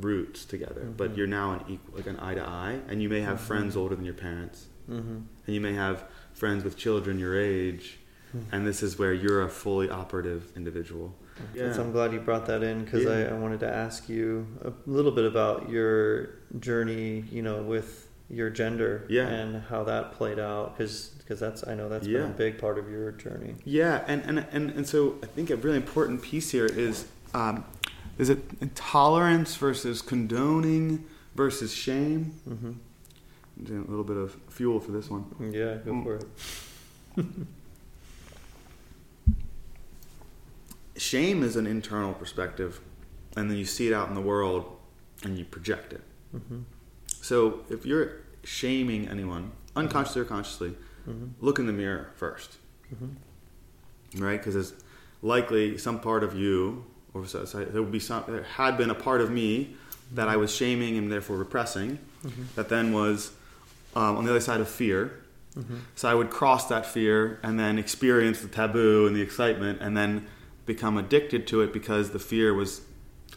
Speaker 2: roots together but
Speaker 1: Mhm.
Speaker 2: you're now an equal like an eye to eye and you may have
Speaker 1: Mhm.
Speaker 2: friends older than your parents
Speaker 1: Mhm.
Speaker 2: and you may have friends with children your age
Speaker 1: Mhm.
Speaker 2: and this is where you're a fully operative individual
Speaker 1: Yes, I'm glad you brought that in because
Speaker 2: Yeah.
Speaker 1: I, I wanted to ask you a little bit about your journey, you know, with your gender
Speaker 2: Yeah.
Speaker 1: and how that played out because because that's I know that's been a big part of your journey.
Speaker 2: yeah and, and, and, and so i think a really important piece here is um, is it tolerance versus condoning versus shame
Speaker 1: hmm
Speaker 2: doing a little bit of fuel for this one
Speaker 1: Yeah, go
Speaker 2: Mm.
Speaker 1: for it.
Speaker 2: shame is an internal perspective and then you see it out in the world and you project it.
Speaker 1: Hmm
Speaker 2: so if you're shaming anyone unconsciously or consciously
Speaker 1: hmm
Speaker 2: look in the mirror first.
Speaker 1: Hmm
Speaker 2: right? Because it's likely some part of you, or so, so there would be some, there had been a part of me that I was shaming and therefore repressing,
Speaker 1: hmm
Speaker 2: that then was um, on the other side of fear.
Speaker 1: hmm
Speaker 2: So I would cross that fear and then experience the taboo and the excitement, and then become addicted to it because the fear was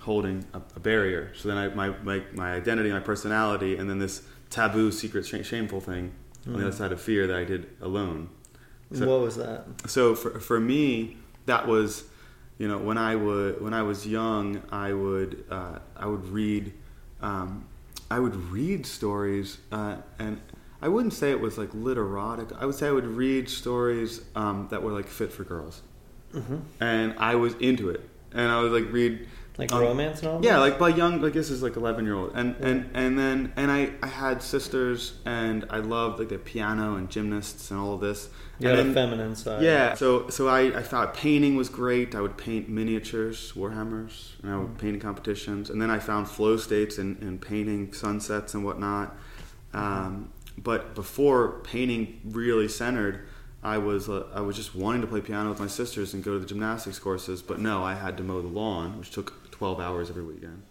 Speaker 2: holding a, a barrier. So then I, my, my my identity, my personality, and then this taboo, secret, sh- shameful thing on the other side of fear that I did alone. So-
Speaker 1: what was that?
Speaker 2: so for for me that was you know when I would when I was young I would uh, I would read um, I would read stories uh, and I wouldn't say it was like literotic. I would say I would read stories um, that were like fit for girls,
Speaker 1: Mm-hmm.
Speaker 2: and I was into it. And I was like read
Speaker 1: Like
Speaker 2: um,
Speaker 1: romance novels.
Speaker 2: Yeah, like by young, like this is like eleven year old, and and and then and I I had sisters, and I loved like the piano and gymnasts and all of this. and
Speaker 1: a
Speaker 2: then-
Speaker 1: feminine side.
Speaker 2: yeah, so so I, I thought painting was great. I would paint miniatures, warhammers, and I
Speaker 1: Mm.
Speaker 2: would paint in competitions. And then I found flow states in, in painting sunsets and whatnot. Um, but before painting really centered, I was uh, I was just wanting to play piano with my sisters and go to the gymnastics courses. But no, I had to mow the lawn, which took twelve hours every weekend.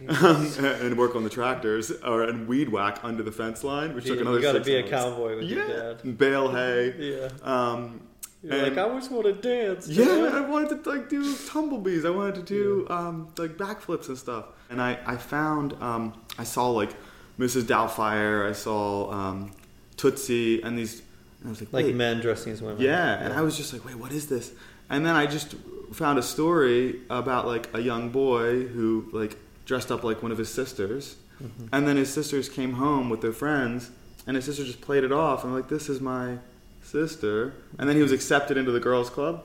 Speaker 2: and work on the tractors or and weed whack under the fence line, which took another.
Speaker 1: you gotta
Speaker 2: six
Speaker 1: be a cowboy with your dad.
Speaker 2: and bale hay.
Speaker 1: Yeah.
Speaker 2: Um,
Speaker 1: You're
Speaker 2: and-
Speaker 1: like, I always want to dance.
Speaker 2: yeah, I wanted to like do tumblebees. I wanted to do um, like backflips and stuff. And I I found um, I saw like Mrs. Doubtfire. I saw um, Tootsie and these. And I was like,
Speaker 1: Like
Speaker 2: wait.
Speaker 1: men dressing as women.
Speaker 2: Yeah, and I was just like, wait, what is this? And then I just found a story about like a young boy who like dressed up like one of his sisters,
Speaker 1: Mm-hmm.
Speaker 2: and then his sisters came home with their friends, and his sister just played it off. and like, this is my sister, and then he was accepted into the girls' club,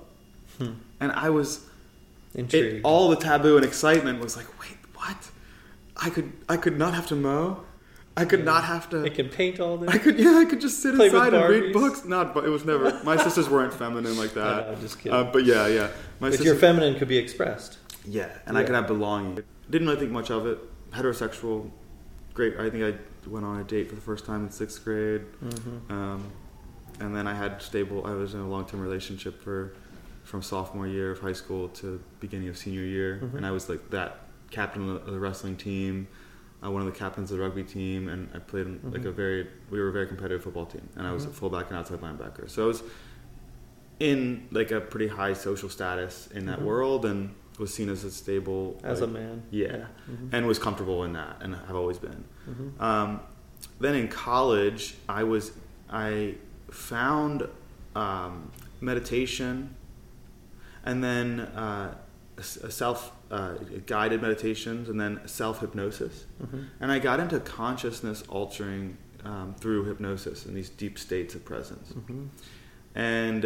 Speaker 1: Hmm.
Speaker 2: and I was
Speaker 1: Intrigued.
Speaker 2: it, all the taboo and excitement was like, wait, what? I could I could not have to mow, I could
Speaker 1: Yeah.
Speaker 2: not have to.
Speaker 1: I can paint all day.
Speaker 2: I could yeah, I could just sit
Speaker 1: Play
Speaker 2: inside and read books. Not, but it was never. My sisters weren't feminine like
Speaker 1: I
Speaker 2: that.
Speaker 1: know, just kidding.
Speaker 2: Uh, but yeah, yeah. My
Speaker 1: but
Speaker 2: sister,
Speaker 1: your feminine could be expressed.
Speaker 2: yeah, and I could have belonging. Didn't really think much of it. Heterosexual, great. I think I went on a date for the first time in sixth grade,
Speaker 1: Mm-hmm.
Speaker 2: um, and then I had stable. I was in a long term relationship for from sophomore year of high school to beginning of senior year,
Speaker 1: Mhm.
Speaker 2: and I was like that captain of the wrestling team. Uh, one of the captains of the rugby team, and I played in like
Speaker 1: Mhm.
Speaker 2: a very. We were a very competitive football team, and I was a
Speaker 1: Mhm.
Speaker 2: fullback and outside linebacker. So I was in like a pretty high social status in that
Speaker 1: Mhm.
Speaker 2: world, and was seen as a stable
Speaker 1: As
Speaker 2: like,
Speaker 1: a man.
Speaker 2: yeah,
Speaker 1: Mhm.
Speaker 2: and was comfortable in that, and have always been.
Speaker 1: Mhm.
Speaker 2: Um, then in college, I was I found um, meditation, and then uh, a a self uh, guided meditations, and then self hypnosis,
Speaker 1: Mhm.
Speaker 2: and I got into consciousness altering um, through hypnosis and these deep states of presence
Speaker 1: Mhm.
Speaker 2: and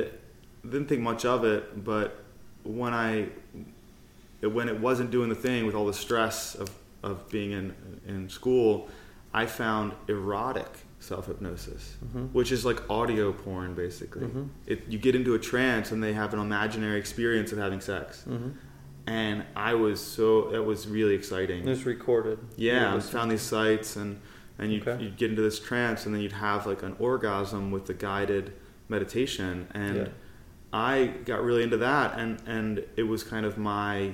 Speaker 2: didn't think much of it. But when I when it wasn't doing the thing with all the stress of, of being in in school, I found erotic self hypnosis,
Speaker 1: Mhm.
Speaker 2: which is like audio porn basically.
Speaker 1: Mhm.
Speaker 2: It, you get into a trance and they have an imaginary experience of having sex,
Speaker 1: Mhm.
Speaker 2: And I was so that was really exciting.
Speaker 1: It was recorded.
Speaker 2: Yeah, I found these sites and and you'd,
Speaker 1: Okay.
Speaker 2: you'd get into this trance and then you'd have like an orgasm with the guided meditation and
Speaker 1: Yeah.
Speaker 2: I got really into that and and it was kind of my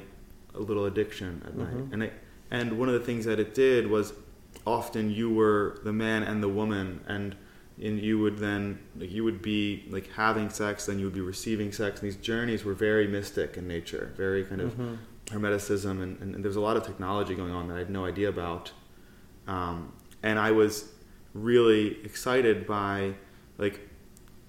Speaker 2: little addiction at night
Speaker 1: Mhm.
Speaker 2: and it, and one of the things that it did was often you were the man and the woman and and you would then like you would be like having sex then you would be receiving sex and these journeys were very mystic in nature very kind of
Speaker 1: Mhm.
Speaker 2: hermeticism and, and, and there was a lot of technology going on that I had no idea about. Um, and I was really excited by like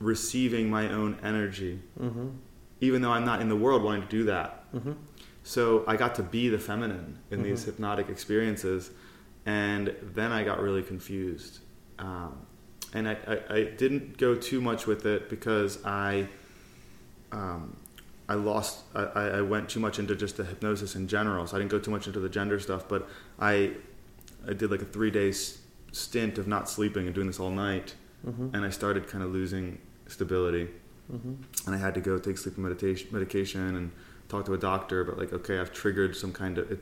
Speaker 2: receiving my own energy,
Speaker 1: Mhm.
Speaker 2: even though I'm not in the world wanting to do that.
Speaker 1: Mhm.
Speaker 2: So I got to be the feminine in these
Speaker 1: Mhm.
Speaker 2: hypnotic experiences, and then I got really confused. Um, and I, I, I didn't go too much with it because I, um, I lost. I, I went too much into just the hypnosis in general, so I didn't go too much into the gender stuff. But I, I did like a three day stint of not sleeping and doing this all night,
Speaker 1: Mhm.
Speaker 2: and I started kind of losing stability
Speaker 1: Mhm.
Speaker 2: and I had to go take sleep meditation medication and talk to a doctor. But like, okay, I've triggered some kind of it,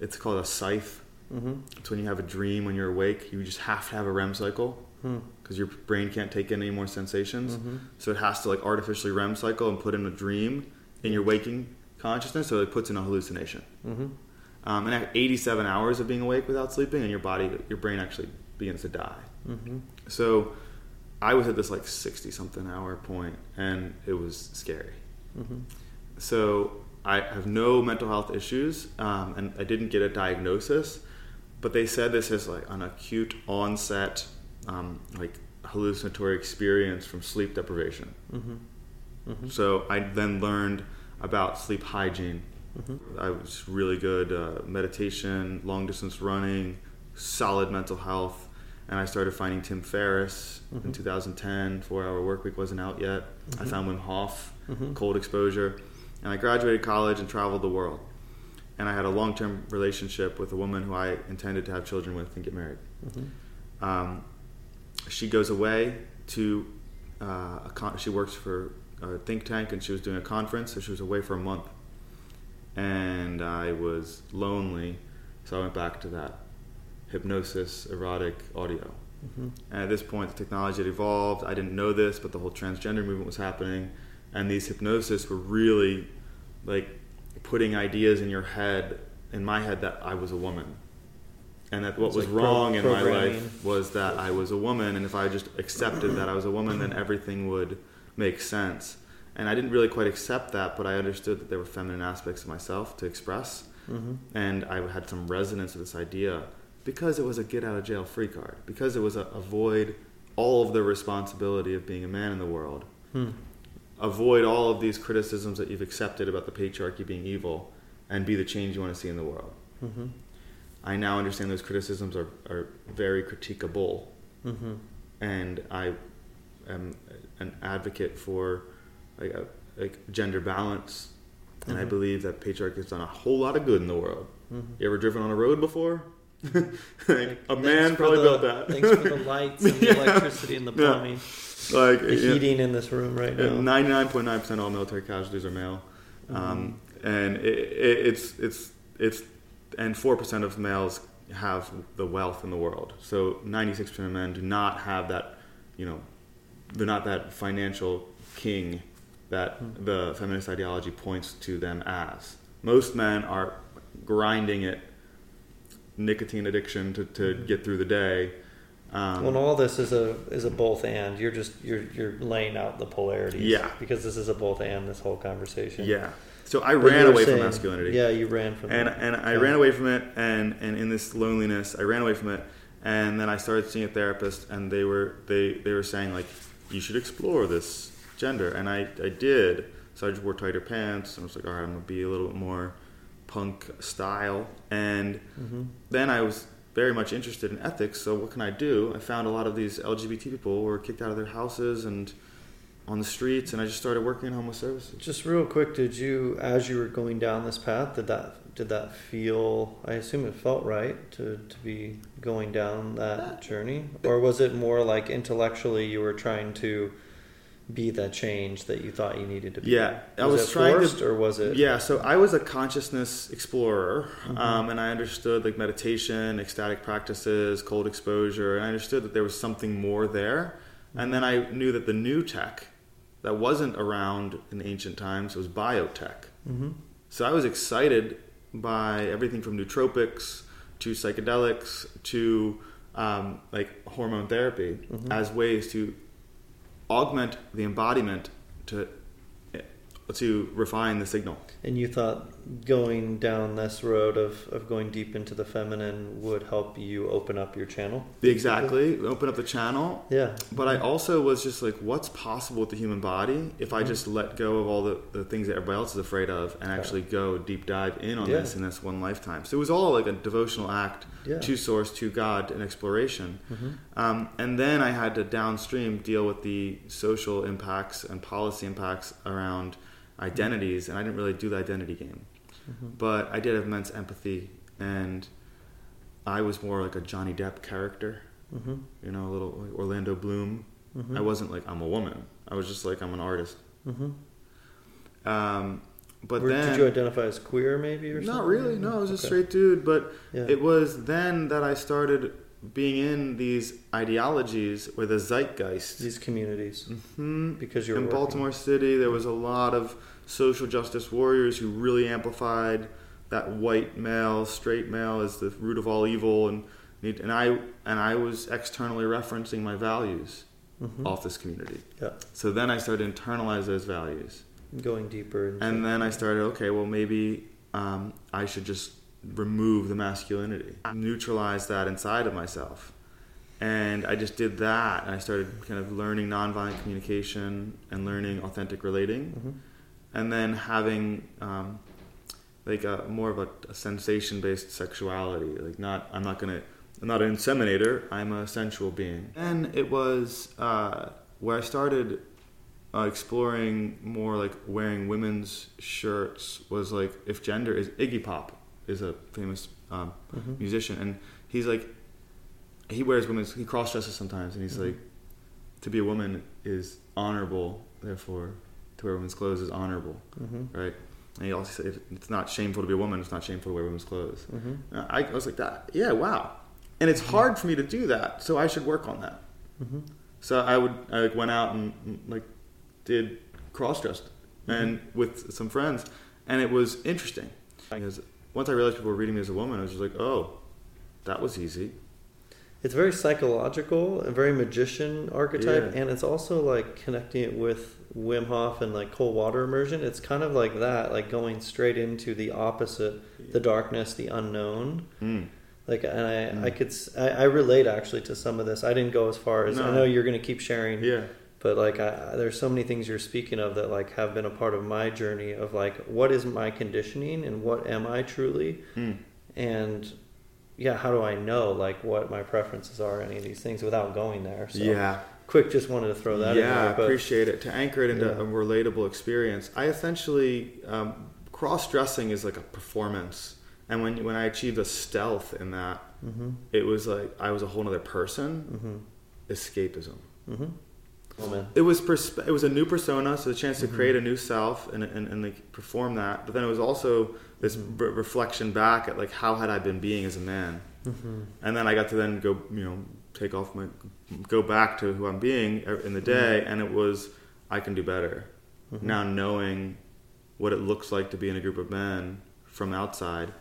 Speaker 2: it's called a scythe.
Speaker 1: Mhm.
Speaker 2: It's when you have a dream when you're awake. You just have to have a REM cycle
Speaker 1: Hmm.
Speaker 2: because your brain can't take in any more sensations.
Speaker 1: Mhm.
Speaker 2: So it has to like artificially REM cycle and put in a dream in your waking consciousness. So it puts in a hallucination.
Speaker 1: Mhm.
Speaker 2: Um, and at 87 hours of being awake without sleeping, and your body, your brain actually begins to die.
Speaker 1: Mhm.
Speaker 2: So I was at this like 60 something hour point, and it was scary.
Speaker 1: Mhm.
Speaker 2: So I have no mental health issues, um, and I didn't get a diagnosis, but they said this is like an acute onset, um, like hallucinatory experience from sleep deprivation.
Speaker 1: Mhm. Mhm.
Speaker 2: So I then learned about sleep hygiene.
Speaker 1: Mhm.
Speaker 2: I was really good uh, meditation, long distance running, solid mental health, and I started finding Tim Ferriss in
Speaker 1: Mhm.
Speaker 2: 2010. Four Hour Workweek wasn't out yet. I
Speaker 1: Mhm.
Speaker 2: found Wim Hof,
Speaker 1: Mhm.
Speaker 2: cold exposure, and I graduated college and traveled the world. And I had a long term relationship with a woman who I intended to have children with and get married. Um, she goes away to uh, a con- she works for a think tank and she was doing a conference, so she was away for a month. And I was lonely, so I went back to that hypnosis, erotic audio.
Speaker 1: Mhm.
Speaker 2: And at this point, the technology had evolved. I didn't know this, but the whole transgender movement was happening, and these hypnosis were really like putting ideas in your head, in my head, that I was a woman, and that what
Speaker 1: It's
Speaker 2: was
Speaker 1: like pro-
Speaker 2: wrong in my life was that I was a woman, and if I just accepted that I was a woman, then everything would make sense. And I didn't really quite accept that, but I understood that there were feminine aspects of myself to express
Speaker 1: Mhm.
Speaker 2: and I had some resonance with this idea because it was a get out of jail free card, because it was a avoid all of the responsibility of being a man in the world,
Speaker 1: Hmm.
Speaker 2: avoid all of these criticisms that you've accepted about the patriarchy being evil, and be the change you want to see in the world.
Speaker 1: Mhm.
Speaker 2: I now understand those criticisms are, are very critiquable,
Speaker 1: Mhm.
Speaker 2: and I am an advocate for like, a, like gender balance, and I
Speaker 1: Mhm.
Speaker 2: believe that patriarchy has done a whole lot of good in the world.
Speaker 1: Mhm.
Speaker 2: You ever driven on a road before? like, a
Speaker 1: Thanks
Speaker 2: man probably
Speaker 1: the-
Speaker 2: built that.
Speaker 1: Thanks for the lights and the
Speaker 2: Yeah.
Speaker 1: electricity and the
Speaker 2: Yeah.
Speaker 1: plumbing,
Speaker 2: like
Speaker 1: the
Speaker 2: yeah,
Speaker 1: heating in this room right now.
Speaker 2: ninety-nine point nine percent of all military casualties are male,
Speaker 1: Mm-hmm.
Speaker 2: um, and it, it, it's it's it's and four percent of males have the wealth in the world. So ninety-six percent of men do not have that, you know, they're not that financial king that
Speaker 1: Hmm.
Speaker 2: the feminist ideology points to them as. Most men are grinding it, nicotine addiction to, to
Speaker 1: Mhm.
Speaker 2: get through the day. Um,
Speaker 1: Well, and all this is a is a both and. You're just you're you're laying out the polarities.
Speaker 2: Yeah.
Speaker 1: Because this is a both and. This whole conversation.
Speaker 2: yeah. So I
Speaker 1: But
Speaker 2: ran away
Speaker 1: saying-
Speaker 2: from masculinity.
Speaker 1: Yeah, you ran from. It.
Speaker 2: And
Speaker 1: that.
Speaker 2: and I
Speaker 1: Yeah.
Speaker 2: ran away from it, and and in this loneliness, I ran away from it, and then I started seeing a therapist, and they were they they were saying like, you should explore this gender, and I I did. So I just wore tighter pants, and I was like, all right, I'm gonna be a little bit more punk style, and
Speaker 1: Mhm.
Speaker 2: then I was very much interested in ethics. So what can I do? I found a lot of these LGBT people were kicked out of their houses and on the streets, and I just started working in homeless services.
Speaker 1: Just real quick, did you, as you were going down this path, did that did that feel? I assume it felt right to to be going down that journey, or was it more like intellectually you were trying to be that change that you thought you needed to be?
Speaker 2: Yeah, I
Speaker 1: was,
Speaker 2: was
Speaker 1: it
Speaker 2: trying to-
Speaker 1: or was it?
Speaker 2: Yeah, so I was a consciousness explorer,
Speaker 1: Mhm.
Speaker 2: um, and I understood like meditation, ecstatic practices, cold exposure, and I understood that there was something more there. And then I knew that the new tech that wasn't around in ancient times was biotech.
Speaker 1: hmm
Speaker 2: So I was excited by everything from nootropics to psychedelics to um, like hormone therapy
Speaker 1: Mhm.
Speaker 2: as ways to augment the embodiment to to refine the signal.
Speaker 1: And you thought going down this road of, of going deep into the feminine would help you open up your channel?
Speaker 2: Exactly, open up the channel.
Speaker 1: Yeah.
Speaker 2: But I also was just like, what's possible with the human body if I
Speaker 1: Mhm.
Speaker 2: just let go of all the, the things that everybody else is afraid of and actually go deep dive in on
Speaker 1: Yeah.
Speaker 2: this in this one lifetime? So it was all like a devotional act
Speaker 1: Yeah.
Speaker 2: to source, to God, and exploration.
Speaker 1: hmm
Speaker 2: Um, and then I had to downstream deal with the social impacts and policy impacts around identities, and I didn't really do the identity game.
Speaker 1: Hmm
Speaker 2: But I did have immense empathy, and I was more like a Johnny Depp character,
Speaker 1: hmm
Speaker 2: you know, a little like Orlando Bloom.
Speaker 1: hmm
Speaker 2: I wasn't like I'm a woman. I was just like I'm an artist.
Speaker 1: hmm
Speaker 2: Um, but
Speaker 1: Were-
Speaker 2: then
Speaker 1: did you identify as queer, maybe, or something?
Speaker 2: not really. No, I was a straight dude. But
Speaker 1: Yeah.
Speaker 2: it was then that I started being in these ideologies where the zeitgeist.
Speaker 1: These communities,
Speaker 2: hmm
Speaker 1: because you're
Speaker 2: in
Speaker 1: working-
Speaker 2: Baltimore City, there was a lot of social justice warriors who really amplified that white male, straight male is the root of all evil, and need- and I and I was externally referencing my values
Speaker 1: Mhm.
Speaker 2: off this community.
Speaker 1: Yeah,
Speaker 2: So then I started to internalize those values,
Speaker 1: going deeper. Into,
Speaker 2: and then I started okay, well maybe um, I should just remove the masculinity, neutralize that inside of myself. And I just did that, and I started kind of learning nonviolent communication and learning authentic relating.
Speaker 1: Mhm.
Speaker 2: And then having um, like a more of a, a sensation based sexuality like not i'm not going to I'm not an inseminator. I'm a sensual being. And it was uh, where I started uh, exploring more like wearing women's shirts. Was like if gender is Iggy Pop is a famous um,
Speaker 1: Mhm.
Speaker 2: musician, and he's like he wears women's he cross dresses sometimes, and he's
Speaker 1: Mhm.
Speaker 2: like to be a woman is honorable. Therefore, to wear women's clothes is honorable,
Speaker 1: Mhm.
Speaker 2: right? And he also said it's not shameful to be a woman. It's not shameful to wear women's clothes.
Speaker 1: Mhm.
Speaker 2: Uh, I, I was like that. Yeah, wow. And it's hard for me to do that, so I should work on that.
Speaker 1: Mhm.
Speaker 2: So I would I like went out and like did cross dressed and with some friends, and it was interesting because once I realized people were reading me as a woman, I was just like, oh, that was easy.
Speaker 1: It's very psychological, a very magician archetype,
Speaker 2: Yeah.
Speaker 1: and it's also like connecting it with Wim Hof and like cold water immersion. It's kind of like that, like going straight into the opposite, the darkness, the unknown.
Speaker 2: Mm.
Speaker 1: Like, and I,
Speaker 2: Mm.
Speaker 1: I could, I relate actually to some of this. I didn't go as far as I know you're going to keep sharing,
Speaker 2: Yeah,
Speaker 1: but like, I, there's so many things you're speaking of that like have been a part of my journey of like, what is my conditioning and what am I truly,
Speaker 2: mm.
Speaker 1: and yeah, how do I know like what my preferences are, any of these things without going there? So,
Speaker 2: yeah,
Speaker 1: quick, just wanted to throw that
Speaker 2: yeah. I
Speaker 1: there.
Speaker 2: Appreciate it to anchor it into
Speaker 1: Yeah.
Speaker 2: a relatable experience. I essentially um, cross dressing is like a performance, and when when I achieved a stealth in that,
Speaker 1: mm-hmm,
Speaker 2: it was like I was a whole other person.
Speaker 1: mm-hmm,
Speaker 2: Escapism.
Speaker 1: mm-hmm. Oh man,
Speaker 2: It was persp- it was a new persona, so the chance to
Speaker 1: Mhm.
Speaker 2: create a new self and, and, and like perform that. But then it was also this re- reflection back at like how had I been being as a man,
Speaker 1: mm-hmm.
Speaker 2: and then I got to then go you know take off my go back to who I'm being in the day, and it was I can do better
Speaker 1: Mm-hmm.
Speaker 2: now knowing what it looks like to be in a group of men from outside.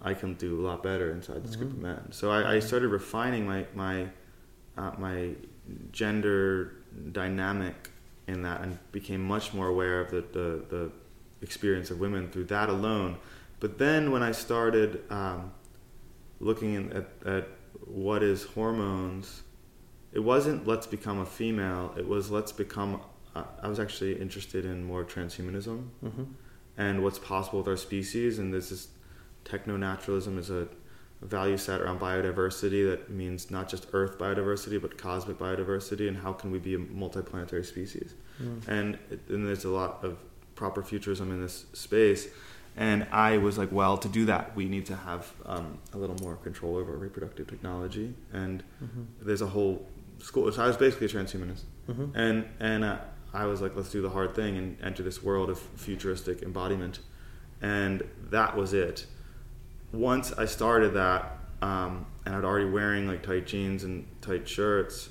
Speaker 2: I can do a lot better inside this group of
Speaker 1: Mhm.
Speaker 2: men. So I, I started refining my my uh, my gender dynamic in that and became much more aware of the, the, the experience of women through that alone. But then when I started um, looking in, at, at what is hormones, it wasn't let's become a female, it was let's become. Uh, I was actually interested in more transhumanism
Speaker 1: Mm-hmm.
Speaker 2: and what's possible with our species. And this is techno naturalism is a value set around biodiversity that means not just Earth biodiversity but cosmic biodiversity and how can we be a multiplanetary species.
Speaker 1: Mm-hmm.
Speaker 2: And, and there's a lot of proper futurism in this space. And I was like, well, to do that, we need to have um, a little more control over reproductive technology. And
Speaker 1: Mm-hmm.
Speaker 2: there's a whole school. So I was basically a transhumanist
Speaker 1: Mm-hmm.
Speaker 2: and and uh, I was like, let's do the hard thing and enter this world of futuristic embodiment, and that was it. Once I started that, um, and I'd already wearing like tight jeans and tight shirts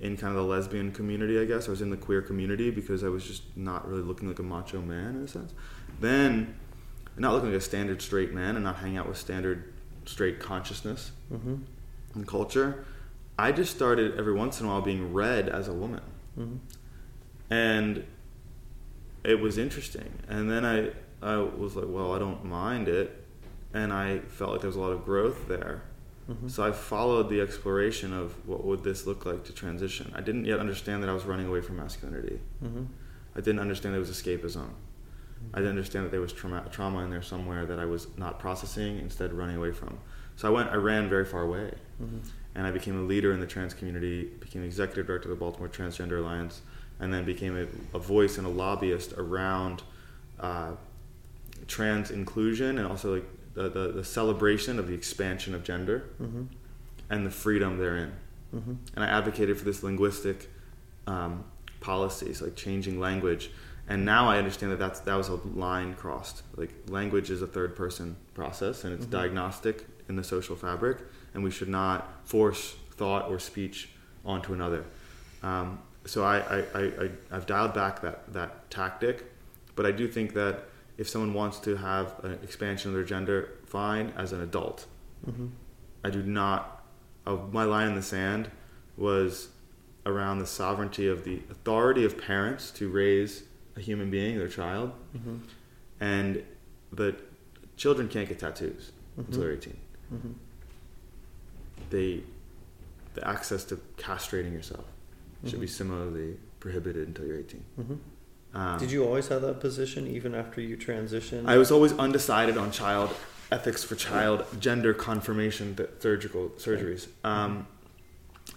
Speaker 2: in kind of the lesbian community, I guess I was in the queer community because I was just not really looking like a macho man in a sense. Then, not looking like a standard straight man and not hanging out with standard straight consciousness
Speaker 1: Mm-hmm.
Speaker 2: and culture. I just started every once in a while being read as a woman
Speaker 1: Mm-hmm.
Speaker 2: and it was interesting. And then I I was like, well, I don't mind it, and I felt like there was a lot of growth there.
Speaker 1: Mm-hmm.
Speaker 2: So I followed the exploration of what would this look like to transition. I didn't yet understand that I was running away from masculinity.
Speaker 1: Mm-hmm.
Speaker 2: I didn't understand there was escapism. I didn't understand that there was trauma, trauma in there somewhere that I was not processing, instead running away from. So I went, I ran very far away
Speaker 1: Mm-hmm.
Speaker 2: and I became a leader in the trans community, became executive director of the Baltimore Transgender Alliance, and then became a, a voice and a lobbyist around uh, trans inclusion and also like the, the, the celebration of the expansion of gender
Speaker 1: Mm-hmm.
Speaker 2: and the freedom therein.
Speaker 1: Mm-hmm.
Speaker 2: And I advocated for this linguistic um, policies, like changing language. And now I understand that that's, that was a line crossed. Like language is a third person process and it's
Speaker 1: Mhm.
Speaker 2: diagnostic in the social fabric, and we should not force thought or speech onto another. Um, so I, I, I, I, I've dialed back that, that tactic, but I do think that if someone wants to have an expansion of their gender, fine as an adult.
Speaker 1: Mm-hmm.
Speaker 2: I do not. Uh, my line in the sand was around the sovereignty of the authority of parents to raise a human being, their child,
Speaker 1: Mm-hmm.
Speaker 2: and the children can't get tattoos
Speaker 1: Mhm.
Speaker 2: until they're 18.
Speaker 1: Mm-hmm.
Speaker 2: They, the access to castrating yourself should be
Speaker 1: Mhm.
Speaker 2: similarly prohibited until you're 18. Um,
Speaker 1: Did you always have that position even after you transitioned?
Speaker 2: I was always undecided on child ethics for child gender confirmation th- surgical surgeries. Um,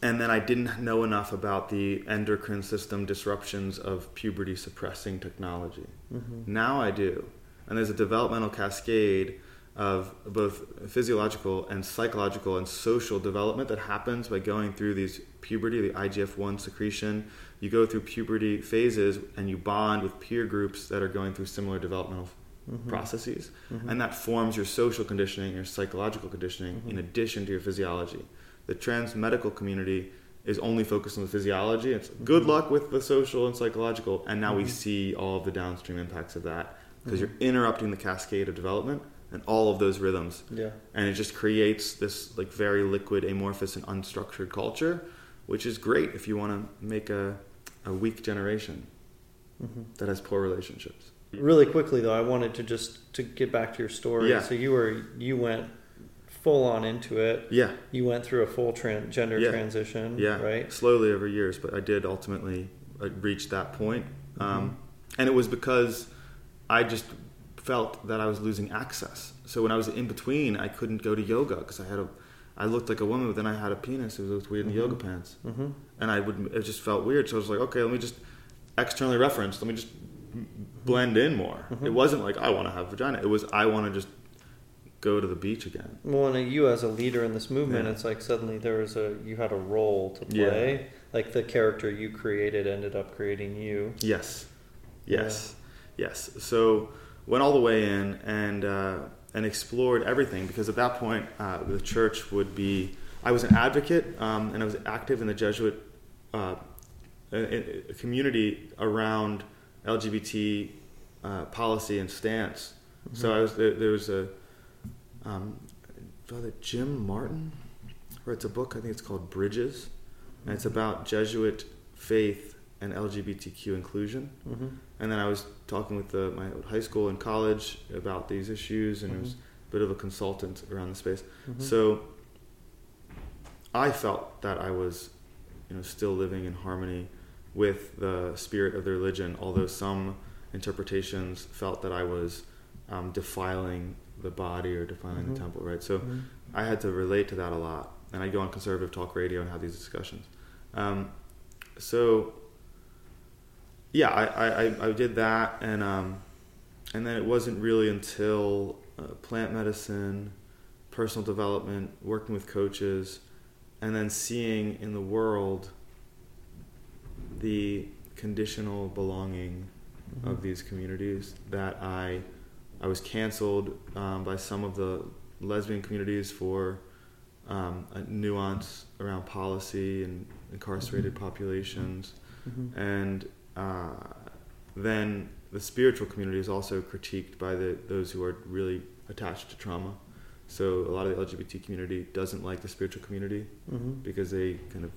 Speaker 2: and then I didn't know enough about the endocrine system disruptions of puberty suppressing technology.
Speaker 1: Mm-hmm.
Speaker 2: Now I do. And there's a developmental cascade of both physiological and psychological and social development that happens by going through these puberty, the IGF 1 secretion. You go through puberty phases and you bond with peer groups that are going through similar developmental
Speaker 1: Mhm.
Speaker 2: processes.
Speaker 1: Mhm.
Speaker 2: And that forms your social conditioning, your psychological conditioning,
Speaker 1: Mhm.
Speaker 2: in addition to your physiology. The trans medical community is only focused on the physiology. It's good
Speaker 1: Mhm.
Speaker 2: luck with the social and psychological. And now we
Speaker 1: Mhm.
Speaker 2: see all of the downstream impacts of that because
Speaker 1: Mhm.
Speaker 2: you're interrupting the cascade of development and all of those rhythms.
Speaker 1: Yeah.
Speaker 2: And it just creates this like very liquid, amorphous, and unstructured culture, which is great if you want to make a, a weak generation
Speaker 1: hmm
Speaker 2: that has poor relationships.
Speaker 1: Really quickly though, I wanted to just to get back to your story.
Speaker 2: Yeah.
Speaker 1: So you were you went full on into it.
Speaker 2: Yeah,
Speaker 1: You went through a full tran- gender
Speaker 2: Yeah.
Speaker 1: transition.
Speaker 2: yeah,
Speaker 1: Right.
Speaker 2: Slowly over years, but I did ultimately uh, reach that point. Um, and it was because I just felt that I was losing access. So when I was in between, I couldn't go to yoga because I had a, I looked like a woman, but then I had a penis. It looked weird in
Speaker 1: Mhm.
Speaker 2: the yoga pants,
Speaker 1: Mm-hmm.
Speaker 2: and I would. It just felt weird. So I was like, okay, let me just externally reference. Let me just blend in more.
Speaker 1: Mhm.
Speaker 2: It wasn't like I want to have vagina. It was I want to just go to the beach again.
Speaker 1: Well, and you as a leader in this movement,
Speaker 2: Yeah.
Speaker 1: it's like suddenly there was a you had a role to play.
Speaker 2: Yeah.
Speaker 1: play. Like the character you created ended up creating you.
Speaker 2: Yes, yes, yes. So went all the way in and uh, and explored everything because at that point uh, the church would be. I was an advocate um, and I was active in the Jesuit uh, community around LGBT uh, policy and stance. So I was there, there was a um, Father Jim Martin writes a book. I think it's called Bridges, and it's about Jesuit faith and LGBTQ inclusion.
Speaker 1: Mm-hmm.
Speaker 2: And then I was talking with the, my high school and college about these issues, and it was a bit of a consultant around the space.
Speaker 1: Mm-hmm.
Speaker 2: So I felt that I was, you know, still living in harmony with the spirit of the religion, although some interpretations felt that I was um, defiling the body or defiling
Speaker 1: Mhm.
Speaker 2: the temple, right? So
Speaker 1: Mhm.
Speaker 2: I had to relate to that a lot, and I go on conservative talk radio and have these discussions. Um, so yeah, I, I, I- did that, and um, and then it wasn't really until uh, plant medicine, personal development, working with coaches, and then seeing in the world the conditional belonging
Speaker 1: Mhm.
Speaker 2: of these communities that I I was canceled um, by some of the lesbian communities for um, a nuance around policy and incarcerated
Speaker 1: Mhm.
Speaker 2: populations,
Speaker 1: Mhm.
Speaker 2: and uh, then the spiritual community is also critiqued by the those who are really attached to trauma. So a lot of the LGBT community doesn't like the spiritual community
Speaker 1: Mhm.
Speaker 2: because they kind of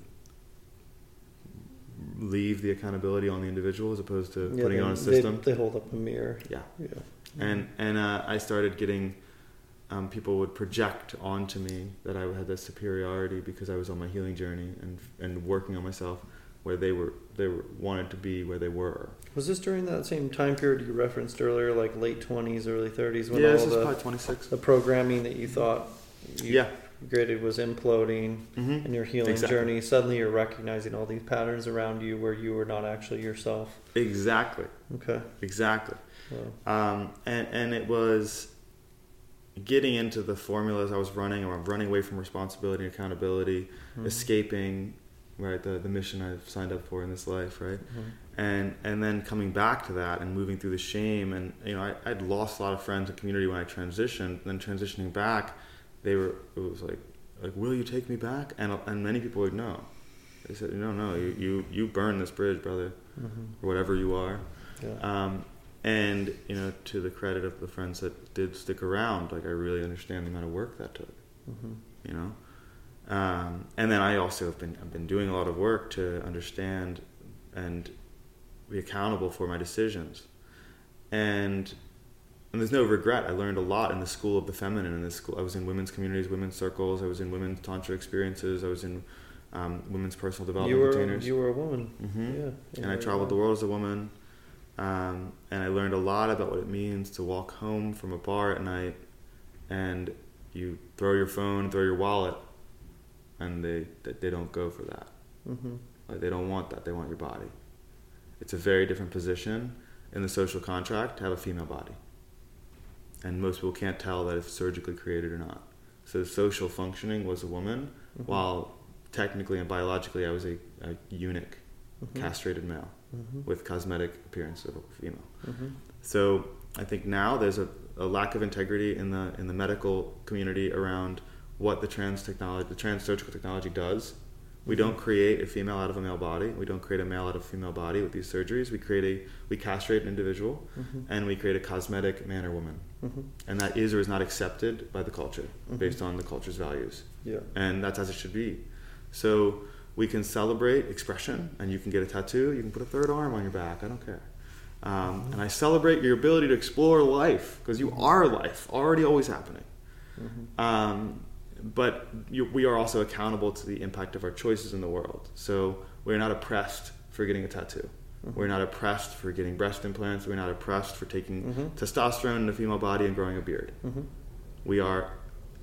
Speaker 2: leave the accountability on the individual as opposed to
Speaker 1: Yeah,
Speaker 2: putting
Speaker 1: they,
Speaker 2: it on a
Speaker 1: they-
Speaker 2: system.
Speaker 1: They, hold up a mirror.
Speaker 2: yeah,
Speaker 1: Yeah.
Speaker 2: and and uh, I started getting um, people would project onto me that I had this superiority because I was on my healing journey and and working on myself, where they were they were wanted to be where they were.
Speaker 1: Was this during that same time period you referenced earlier, like late twenties, early thirties, when
Speaker 2: yeah,
Speaker 1: all
Speaker 2: this is
Speaker 1: the
Speaker 2: probably twenty six.
Speaker 1: the programming that you thought you
Speaker 2: Yeah,
Speaker 1: graded was imploding
Speaker 2: hmm
Speaker 1: in your healing
Speaker 2: Exactly.
Speaker 1: journey? Suddenly, you're recognizing all these patterns around you where you were not actually yourself.
Speaker 2: exactly,
Speaker 1: Okay.
Speaker 2: exactly.
Speaker 1: Well,
Speaker 2: um, and and it was getting into the formulas I was running, or I'm running away from responsibility and accountability,
Speaker 1: mhm.
Speaker 2: escaping right the the mission I've signed up for in this life, right,
Speaker 1: Mhm.
Speaker 2: and and then coming back to that and moving through the shame, and you know I, I'd lost a lot of friends and community when I transitioned, and then transitioning back, they were it was like like will you take me back, and and many people were like no. They said, no, no, you, you, you burn this bridge, brother,
Speaker 1: Mhm.
Speaker 2: or whatever you are.
Speaker 1: Yeah.
Speaker 2: Um, and you know, to the credit of the friends that did stick around, like I really understand the amount of work that took.
Speaker 1: Mhm.
Speaker 2: You know, um, and then I also have been I've been doing a lot of work to understand and be accountable for my decisions, and and there's no regret. I learned a lot in the school of the feminine. In this school, I was in women's communities, women's circles. I was in women's tantra experiences. I was in um, women's personal development
Speaker 1: You were
Speaker 2: containers.
Speaker 1: you were a woman.
Speaker 2: hmm
Speaker 1: Yeah.
Speaker 2: and I traveled the world as a woman, um, and I learned a lot about what it means to walk home from a bar at night and you throw your phone, throw your wallet, and they they don't go for that.
Speaker 1: Mm-hmm.
Speaker 2: Like they don't want that. They want your body. It's a very different position in the social contract to have a female body, and most people can't tell that it's surgically created or not. So social functioning was a woman,
Speaker 1: Mhm.
Speaker 2: while technically and biologically I was a, a eunuch,
Speaker 1: Mhm.
Speaker 2: castrated male
Speaker 1: Mhm.
Speaker 2: with cosmetic appearance of a female.
Speaker 1: Mhm.
Speaker 2: So I think now there's a, a lack of integrity in the in the medical community around what the trans technology, the trans surgical technology does. We don't create a female out of a male body. We don't create a male out of a female body with these surgeries. We create a we castrate an individual,
Speaker 1: Mhm.
Speaker 2: and we create a cosmetic man or woman,
Speaker 1: Mhm.
Speaker 2: and that is or is not accepted by the culture
Speaker 1: Mhm.
Speaker 2: based on the culture's values,
Speaker 1: Yeah.
Speaker 2: and that's as it should be. So we can celebrate expression, and you can get a tattoo. You can put a third arm on your back. I don't care. Um, and I celebrate your ability to explore life because you are life, already always happening.
Speaker 1: Mhm.
Speaker 2: Um, but you, we are also accountable to the impact of our choices in the world. So we're not oppressed for getting a tattoo.
Speaker 1: Mhm.
Speaker 2: We're not oppressed for getting breast implants. We're not oppressed for taking
Speaker 1: Mhm.
Speaker 2: testosterone in a female body and growing a beard.
Speaker 1: Mhm.
Speaker 2: We are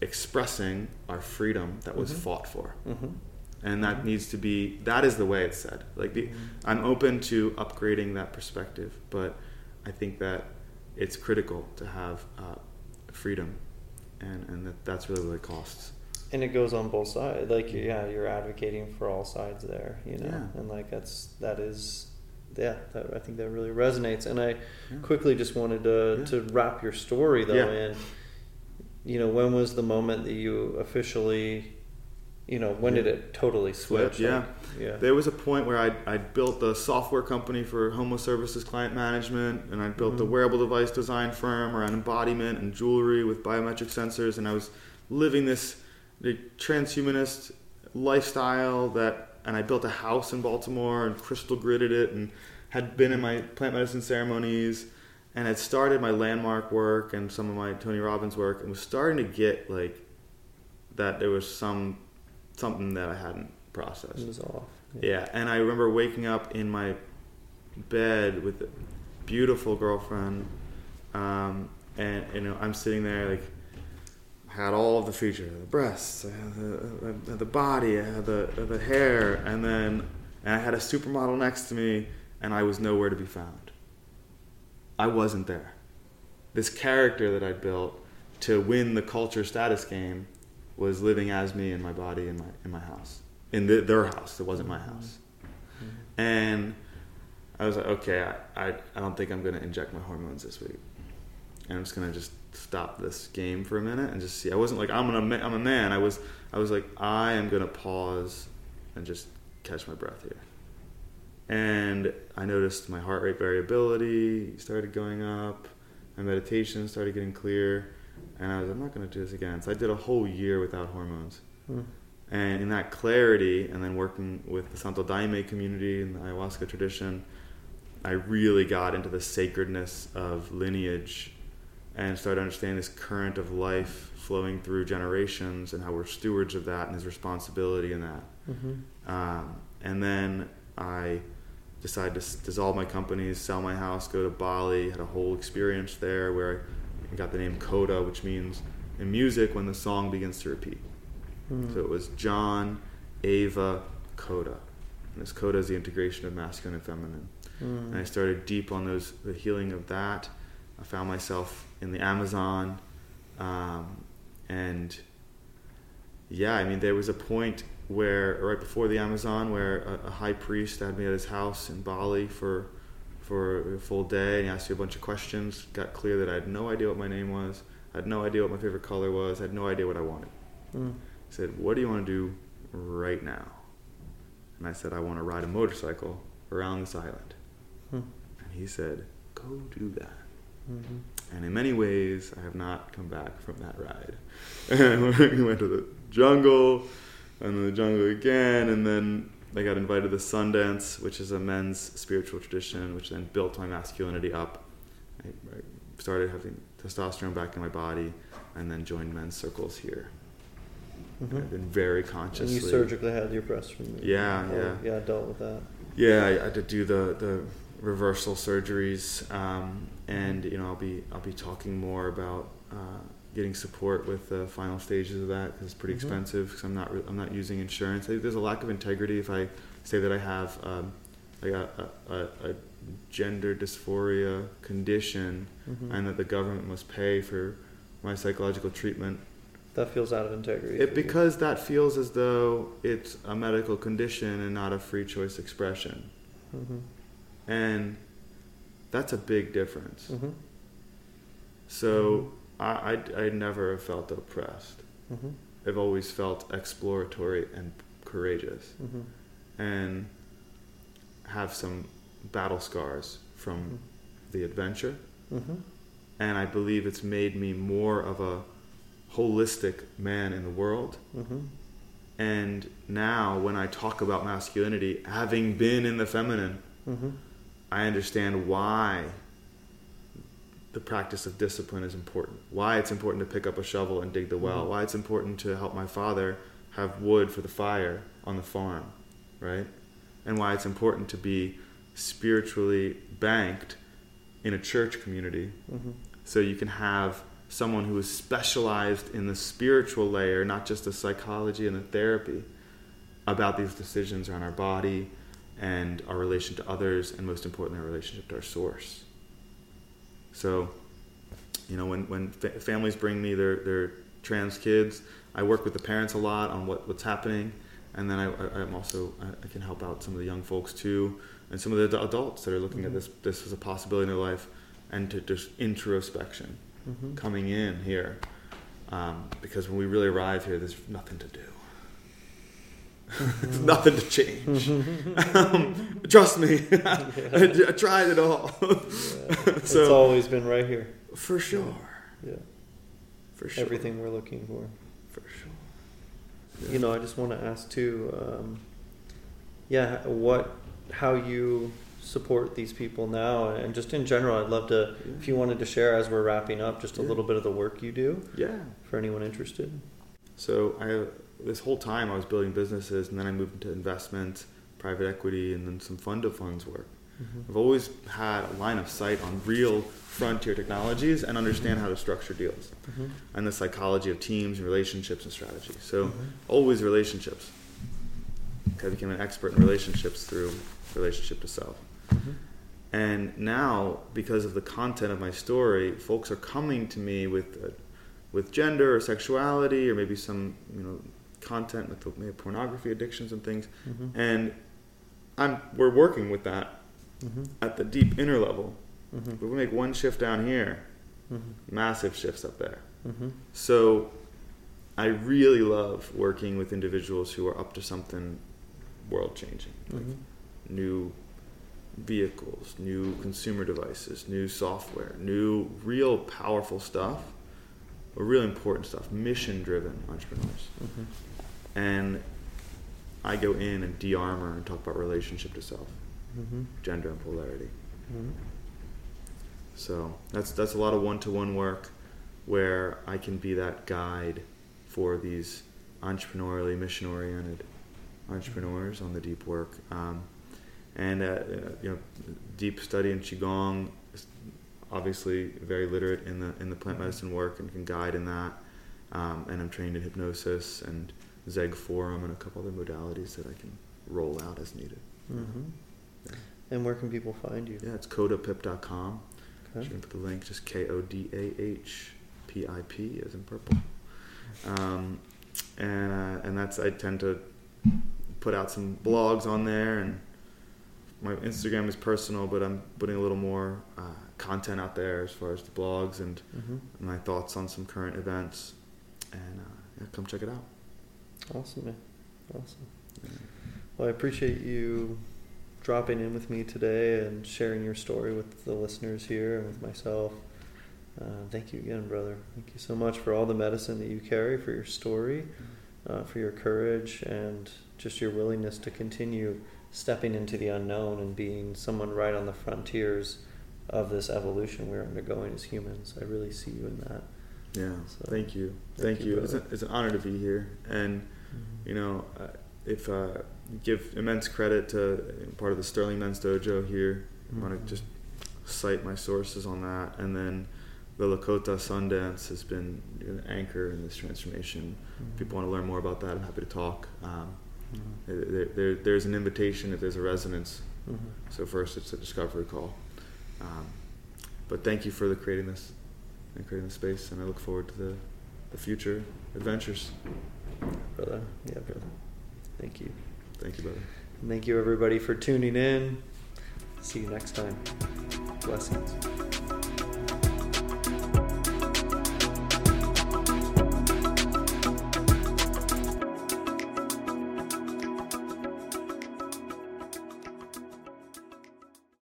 Speaker 2: expressing our freedom that was
Speaker 1: Mhm.
Speaker 2: fought for
Speaker 1: Mhm.
Speaker 2: and that needs to be that is the way it's said like the, i'm open to upgrading that perspective but i think that it's critical to have uh, freedom and and that that's really what it costs
Speaker 1: And it goes on both sides. Like, yeah, you're advocating for all sides there, you know,
Speaker 2: Yeah.
Speaker 1: and like that's that is, yeah, that, I think that really resonates. And I
Speaker 2: Yeah.
Speaker 1: quickly just wanted to
Speaker 2: Yeah.
Speaker 1: to wrap your story though
Speaker 2: Yeah.
Speaker 1: in, you know, when was the moment that you officially, you know, when did it totally
Speaker 2: Flip,
Speaker 1: switch?
Speaker 2: yeah.
Speaker 1: Like, yeah.
Speaker 2: there was a point where I'd, I'd built a software company for homo services client management and i'd built a
Speaker 1: Mhm.
Speaker 2: wearable device design firm around embodiment and jewelry with biometric sensors and i was living this the transhumanist lifestyle that and i built a house in baltimore and crystal gridded it and had been in my plant medicine ceremonies and had started my landmark work and some of my tony robbins work and was starting to get like that there was some something that i hadn't processed
Speaker 1: It was off.
Speaker 2: yeah, and I remember waking up in my bed with a beautiful girlfriend, um, and you know I'm sitting there like I had all of the features, the breasts, I had the, the, the body, I had the the hair, and then and I had a supermodel next to me, and I was nowhere to be found. I wasn't there. This character that I built to win the culture status game was living as me in my body in my in my house in the, their house. It wasn't my house. Mm-hmm. And I was like, okay, I, I, I don't think I'm going to inject my hormones this week. And I'm just going to just stop this game for a minute and just see. I wasn't like, I'm, gonna, I'm a man. I was, I was like, I am going to pause and just catch my breath here. And I noticed my heart rate variability started going up. My meditation started getting clear. And I was, I'm not going to do this again. So I did a whole year without hormones.
Speaker 1: Mm.
Speaker 2: And in that clarity, and then working with the Santo Daime community and the ayahuasca tradition, I really got into the sacredness of lineage and started understanding this current of life flowing through generations and how we're stewards of that and his responsibility in that.
Speaker 1: Mhm.
Speaker 2: Um, and then I decided to s- dissolve my companies, sell my house, go to Bali, had a whole experience there where I got the name Kodah, which means in music when the song begins to repeat.
Speaker 1: Mm.
Speaker 2: So it was John, Ava, Kodah. And this Kodah is the integration of masculine and feminine.
Speaker 1: Mm.
Speaker 2: And I started deep on those the healing of that. I found myself in the Amazon, um, and yeah, I mean there was a point where right before the Amazon where a, a high priest had me at his house in Bali for for a full day and he asked me a bunch of questions. Got clear that I had no idea what my name was. I had no idea what my favorite color was. I had no idea what I wanted.
Speaker 1: Mm.
Speaker 2: He said, "What do you want to do right now?" And I said, "I want to ride a motorcycle around this island."
Speaker 1: Hmm.
Speaker 2: And he said, "Go do that."
Speaker 1: Mhm.
Speaker 2: And in many ways, I have not come back from that ride. And we went to the jungle, and then the jungle again, and then I got invited to Sundance, which is a men's spiritual tradition, which then built my masculinity up. I, I started having testosterone back in my body, and then joined men's circles here.
Speaker 1: Mhm.
Speaker 2: I've been very
Speaker 1: conscious.
Speaker 2: And
Speaker 1: you surgically had your breast removed.
Speaker 2: Yeah,
Speaker 1: Oh,
Speaker 2: yeah.
Speaker 1: Yeah, I dealt with that.
Speaker 2: Yeah, I, I had to do the the reversal surgeries, um, and you know I'll be I'll be talking more about uh, getting support with the final stages of that because it's pretty
Speaker 1: Mhm.
Speaker 2: expensive. Because I'm not re- I'm not using insurance. I think there's a lack of integrity if I say that I have um, like a, a, a, gender dysphoria condition
Speaker 1: Mhm.
Speaker 2: and that the government must pay for my psychological treatment.
Speaker 1: that feels out of integrity.
Speaker 2: It
Speaker 1: you.
Speaker 2: because that feels as though it's a medical condition and not a free choice expression,
Speaker 1: Mhm.
Speaker 2: and that's a big difference.
Speaker 1: Mhm.
Speaker 2: So I, I, I never have felt oppressed.
Speaker 1: Mhm.
Speaker 2: I've always felt exploratory and courageous,
Speaker 1: Mhm.
Speaker 2: and have some battle scars from the adventure.
Speaker 1: Mhm.
Speaker 2: And I believe it's made me more of a holistic man in the world.
Speaker 1: Mhm.
Speaker 2: And now, when I talk about masculinity, having been in the feminine,
Speaker 1: Mhm.
Speaker 2: I understand why the practice of discipline is important. Why it's important to pick up a shovel and dig the well.
Speaker 1: Mhm.
Speaker 2: Why it's important to help my father have wood for the fire on the farm, right? And why it's important to be spiritually banked in a church community
Speaker 1: Mhm.
Speaker 2: so you can have someone who is specialized in the spiritual layer, not just the psychology and the therapy, about these decisions around our body and our relation to others, and most importantly, our relationship to our source. So, you know, when, when fa- families bring me their, their trans kids, I work with the parents a lot on what, what's happening, and then I, I'm also I, can help out some of the young folks too, and some of the ad- adults that are looking at
Speaker 1: Mhm.
Speaker 2: this this as a possibility in their life, and to just introspection
Speaker 1: Mhm.
Speaker 2: coming in here, um, because when we really arrive here, there's nothing to do. Nothing to change. um, trust me, I, I tried it all.
Speaker 1: Yeah. it's always been right here.
Speaker 2: For sure.
Speaker 1: Yeah.
Speaker 2: For sure.
Speaker 1: Everything we're looking for.
Speaker 2: For sure.
Speaker 1: You know, I just want to ask too. Um, yeah, what, how you support these people now, and just in general, I'd love to. If you wanted to share as we're wrapping up, just a
Speaker 2: Yeah.
Speaker 1: little bit of the work you do
Speaker 2: Yeah.
Speaker 1: for anyone interested.
Speaker 2: So I this whole time I was building businesses, and then I moved into investment, private equity, and then some fund of funds work. I've always had a line of sight on real frontier technologies and understand how to structure deals
Speaker 1: Mhm.
Speaker 2: and the psychology of teams and relationships and strategy. So
Speaker 1: Mhm.
Speaker 2: always relationships. I became an expert in relationships through relationship to self.
Speaker 1: Mhm.
Speaker 2: And now, because of the content of my story, folks are coming to me with uh, with gender or sexuality or maybe some you know content with the, maybe pornography addictions and things,
Speaker 1: Mhm.
Speaker 2: and I'm we're working with that
Speaker 1: Mhm.
Speaker 2: at the deep inner level.
Speaker 1: Mhm.
Speaker 2: If we make one shift down here,
Speaker 1: Mhm.
Speaker 2: massive shifts up there.
Speaker 1: Mhm.
Speaker 2: So I really love working with individuals who are up to something world changing. Like
Speaker 1: Mhm.
Speaker 2: new vehicles, new consumer devices, new software, new real powerful stuff, or real important stuff, mission driven entrepreneurs.
Speaker 1: Mhm.
Speaker 2: And I go in and de armor and talk about relationship to self,
Speaker 1: Mhm.
Speaker 2: gender and polarity.
Speaker 1: Mhm.
Speaker 2: So that's that's a lot of one to one work where I can be that guide for these entrepreneurially mission oriented entrepreneurs on the deep work. Um, and uh, uh, you know, deep study in qigong, is obviously very literate in the in the plant medicine work and can guide in that. Um, and I'm trained in hypnosis and Zeg Forum and a couple other modalities that I can roll out as needed.
Speaker 1: Mhm. And where can people find you?
Speaker 2: Yeah, it's kodahpip.com.
Speaker 1: Okay.
Speaker 2: You can put the link, just K O D A H P I P as in purple. Um, and uh, and that's I tend to put out some blogs on there, and my Instagram is personal, but I'm putting a little more uh, content out there as far as the blogs and
Speaker 1: Mhm.
Speaker 2: my thoughts on some current events. And uh, yeah, come check it out.
Speaker 1: Awesome, man. Awesome. Well, I appreciate you dropping in with me today and sharing your story with the listeners here and with myself. Uh, thank you again, brother. Thank you so much for all the medicine that you carry, for your story, uh, for your courage, and just your willingness to continue stepping into the unknown and being someone right on the frontiers of this evolution we're undergoing as humans. I really see you in that.
Speaker 2: Yeah,
Speaker 1: So,
Speaker 2: thank you,
Speaker 1: thank
Speaker 2: thank,
Speaker 1: you,
Speaker 2: you. It's, a, it's an honor to be here, and you know, uh, if uh, give immense credit to part of the Sterling Men's Dojo here. I want to just cite my sources on that, and then the Lakota Sundance has been an anchor in this transformation.
Speaker 1: Mm-hmm.
Speaker 2: People want to learn more about that. I'm happy to talk. Um,
Speaker 1: Mhm.
Speaker 2: there, there, there's an invitation if there's a resonance.
Speaker 1: Mhm.
Speaker 2: So first, it's a discovery call. Um, but thank you for the creating this and creating the space, and I look forward to the, the future adventures.
Speaker 1: Brother. Yeah, brother. Thank you.
Speaker 2: Thank you, brother.
Speaker 1: And thank you, everybody, for tuning in. See you next time. Blessings.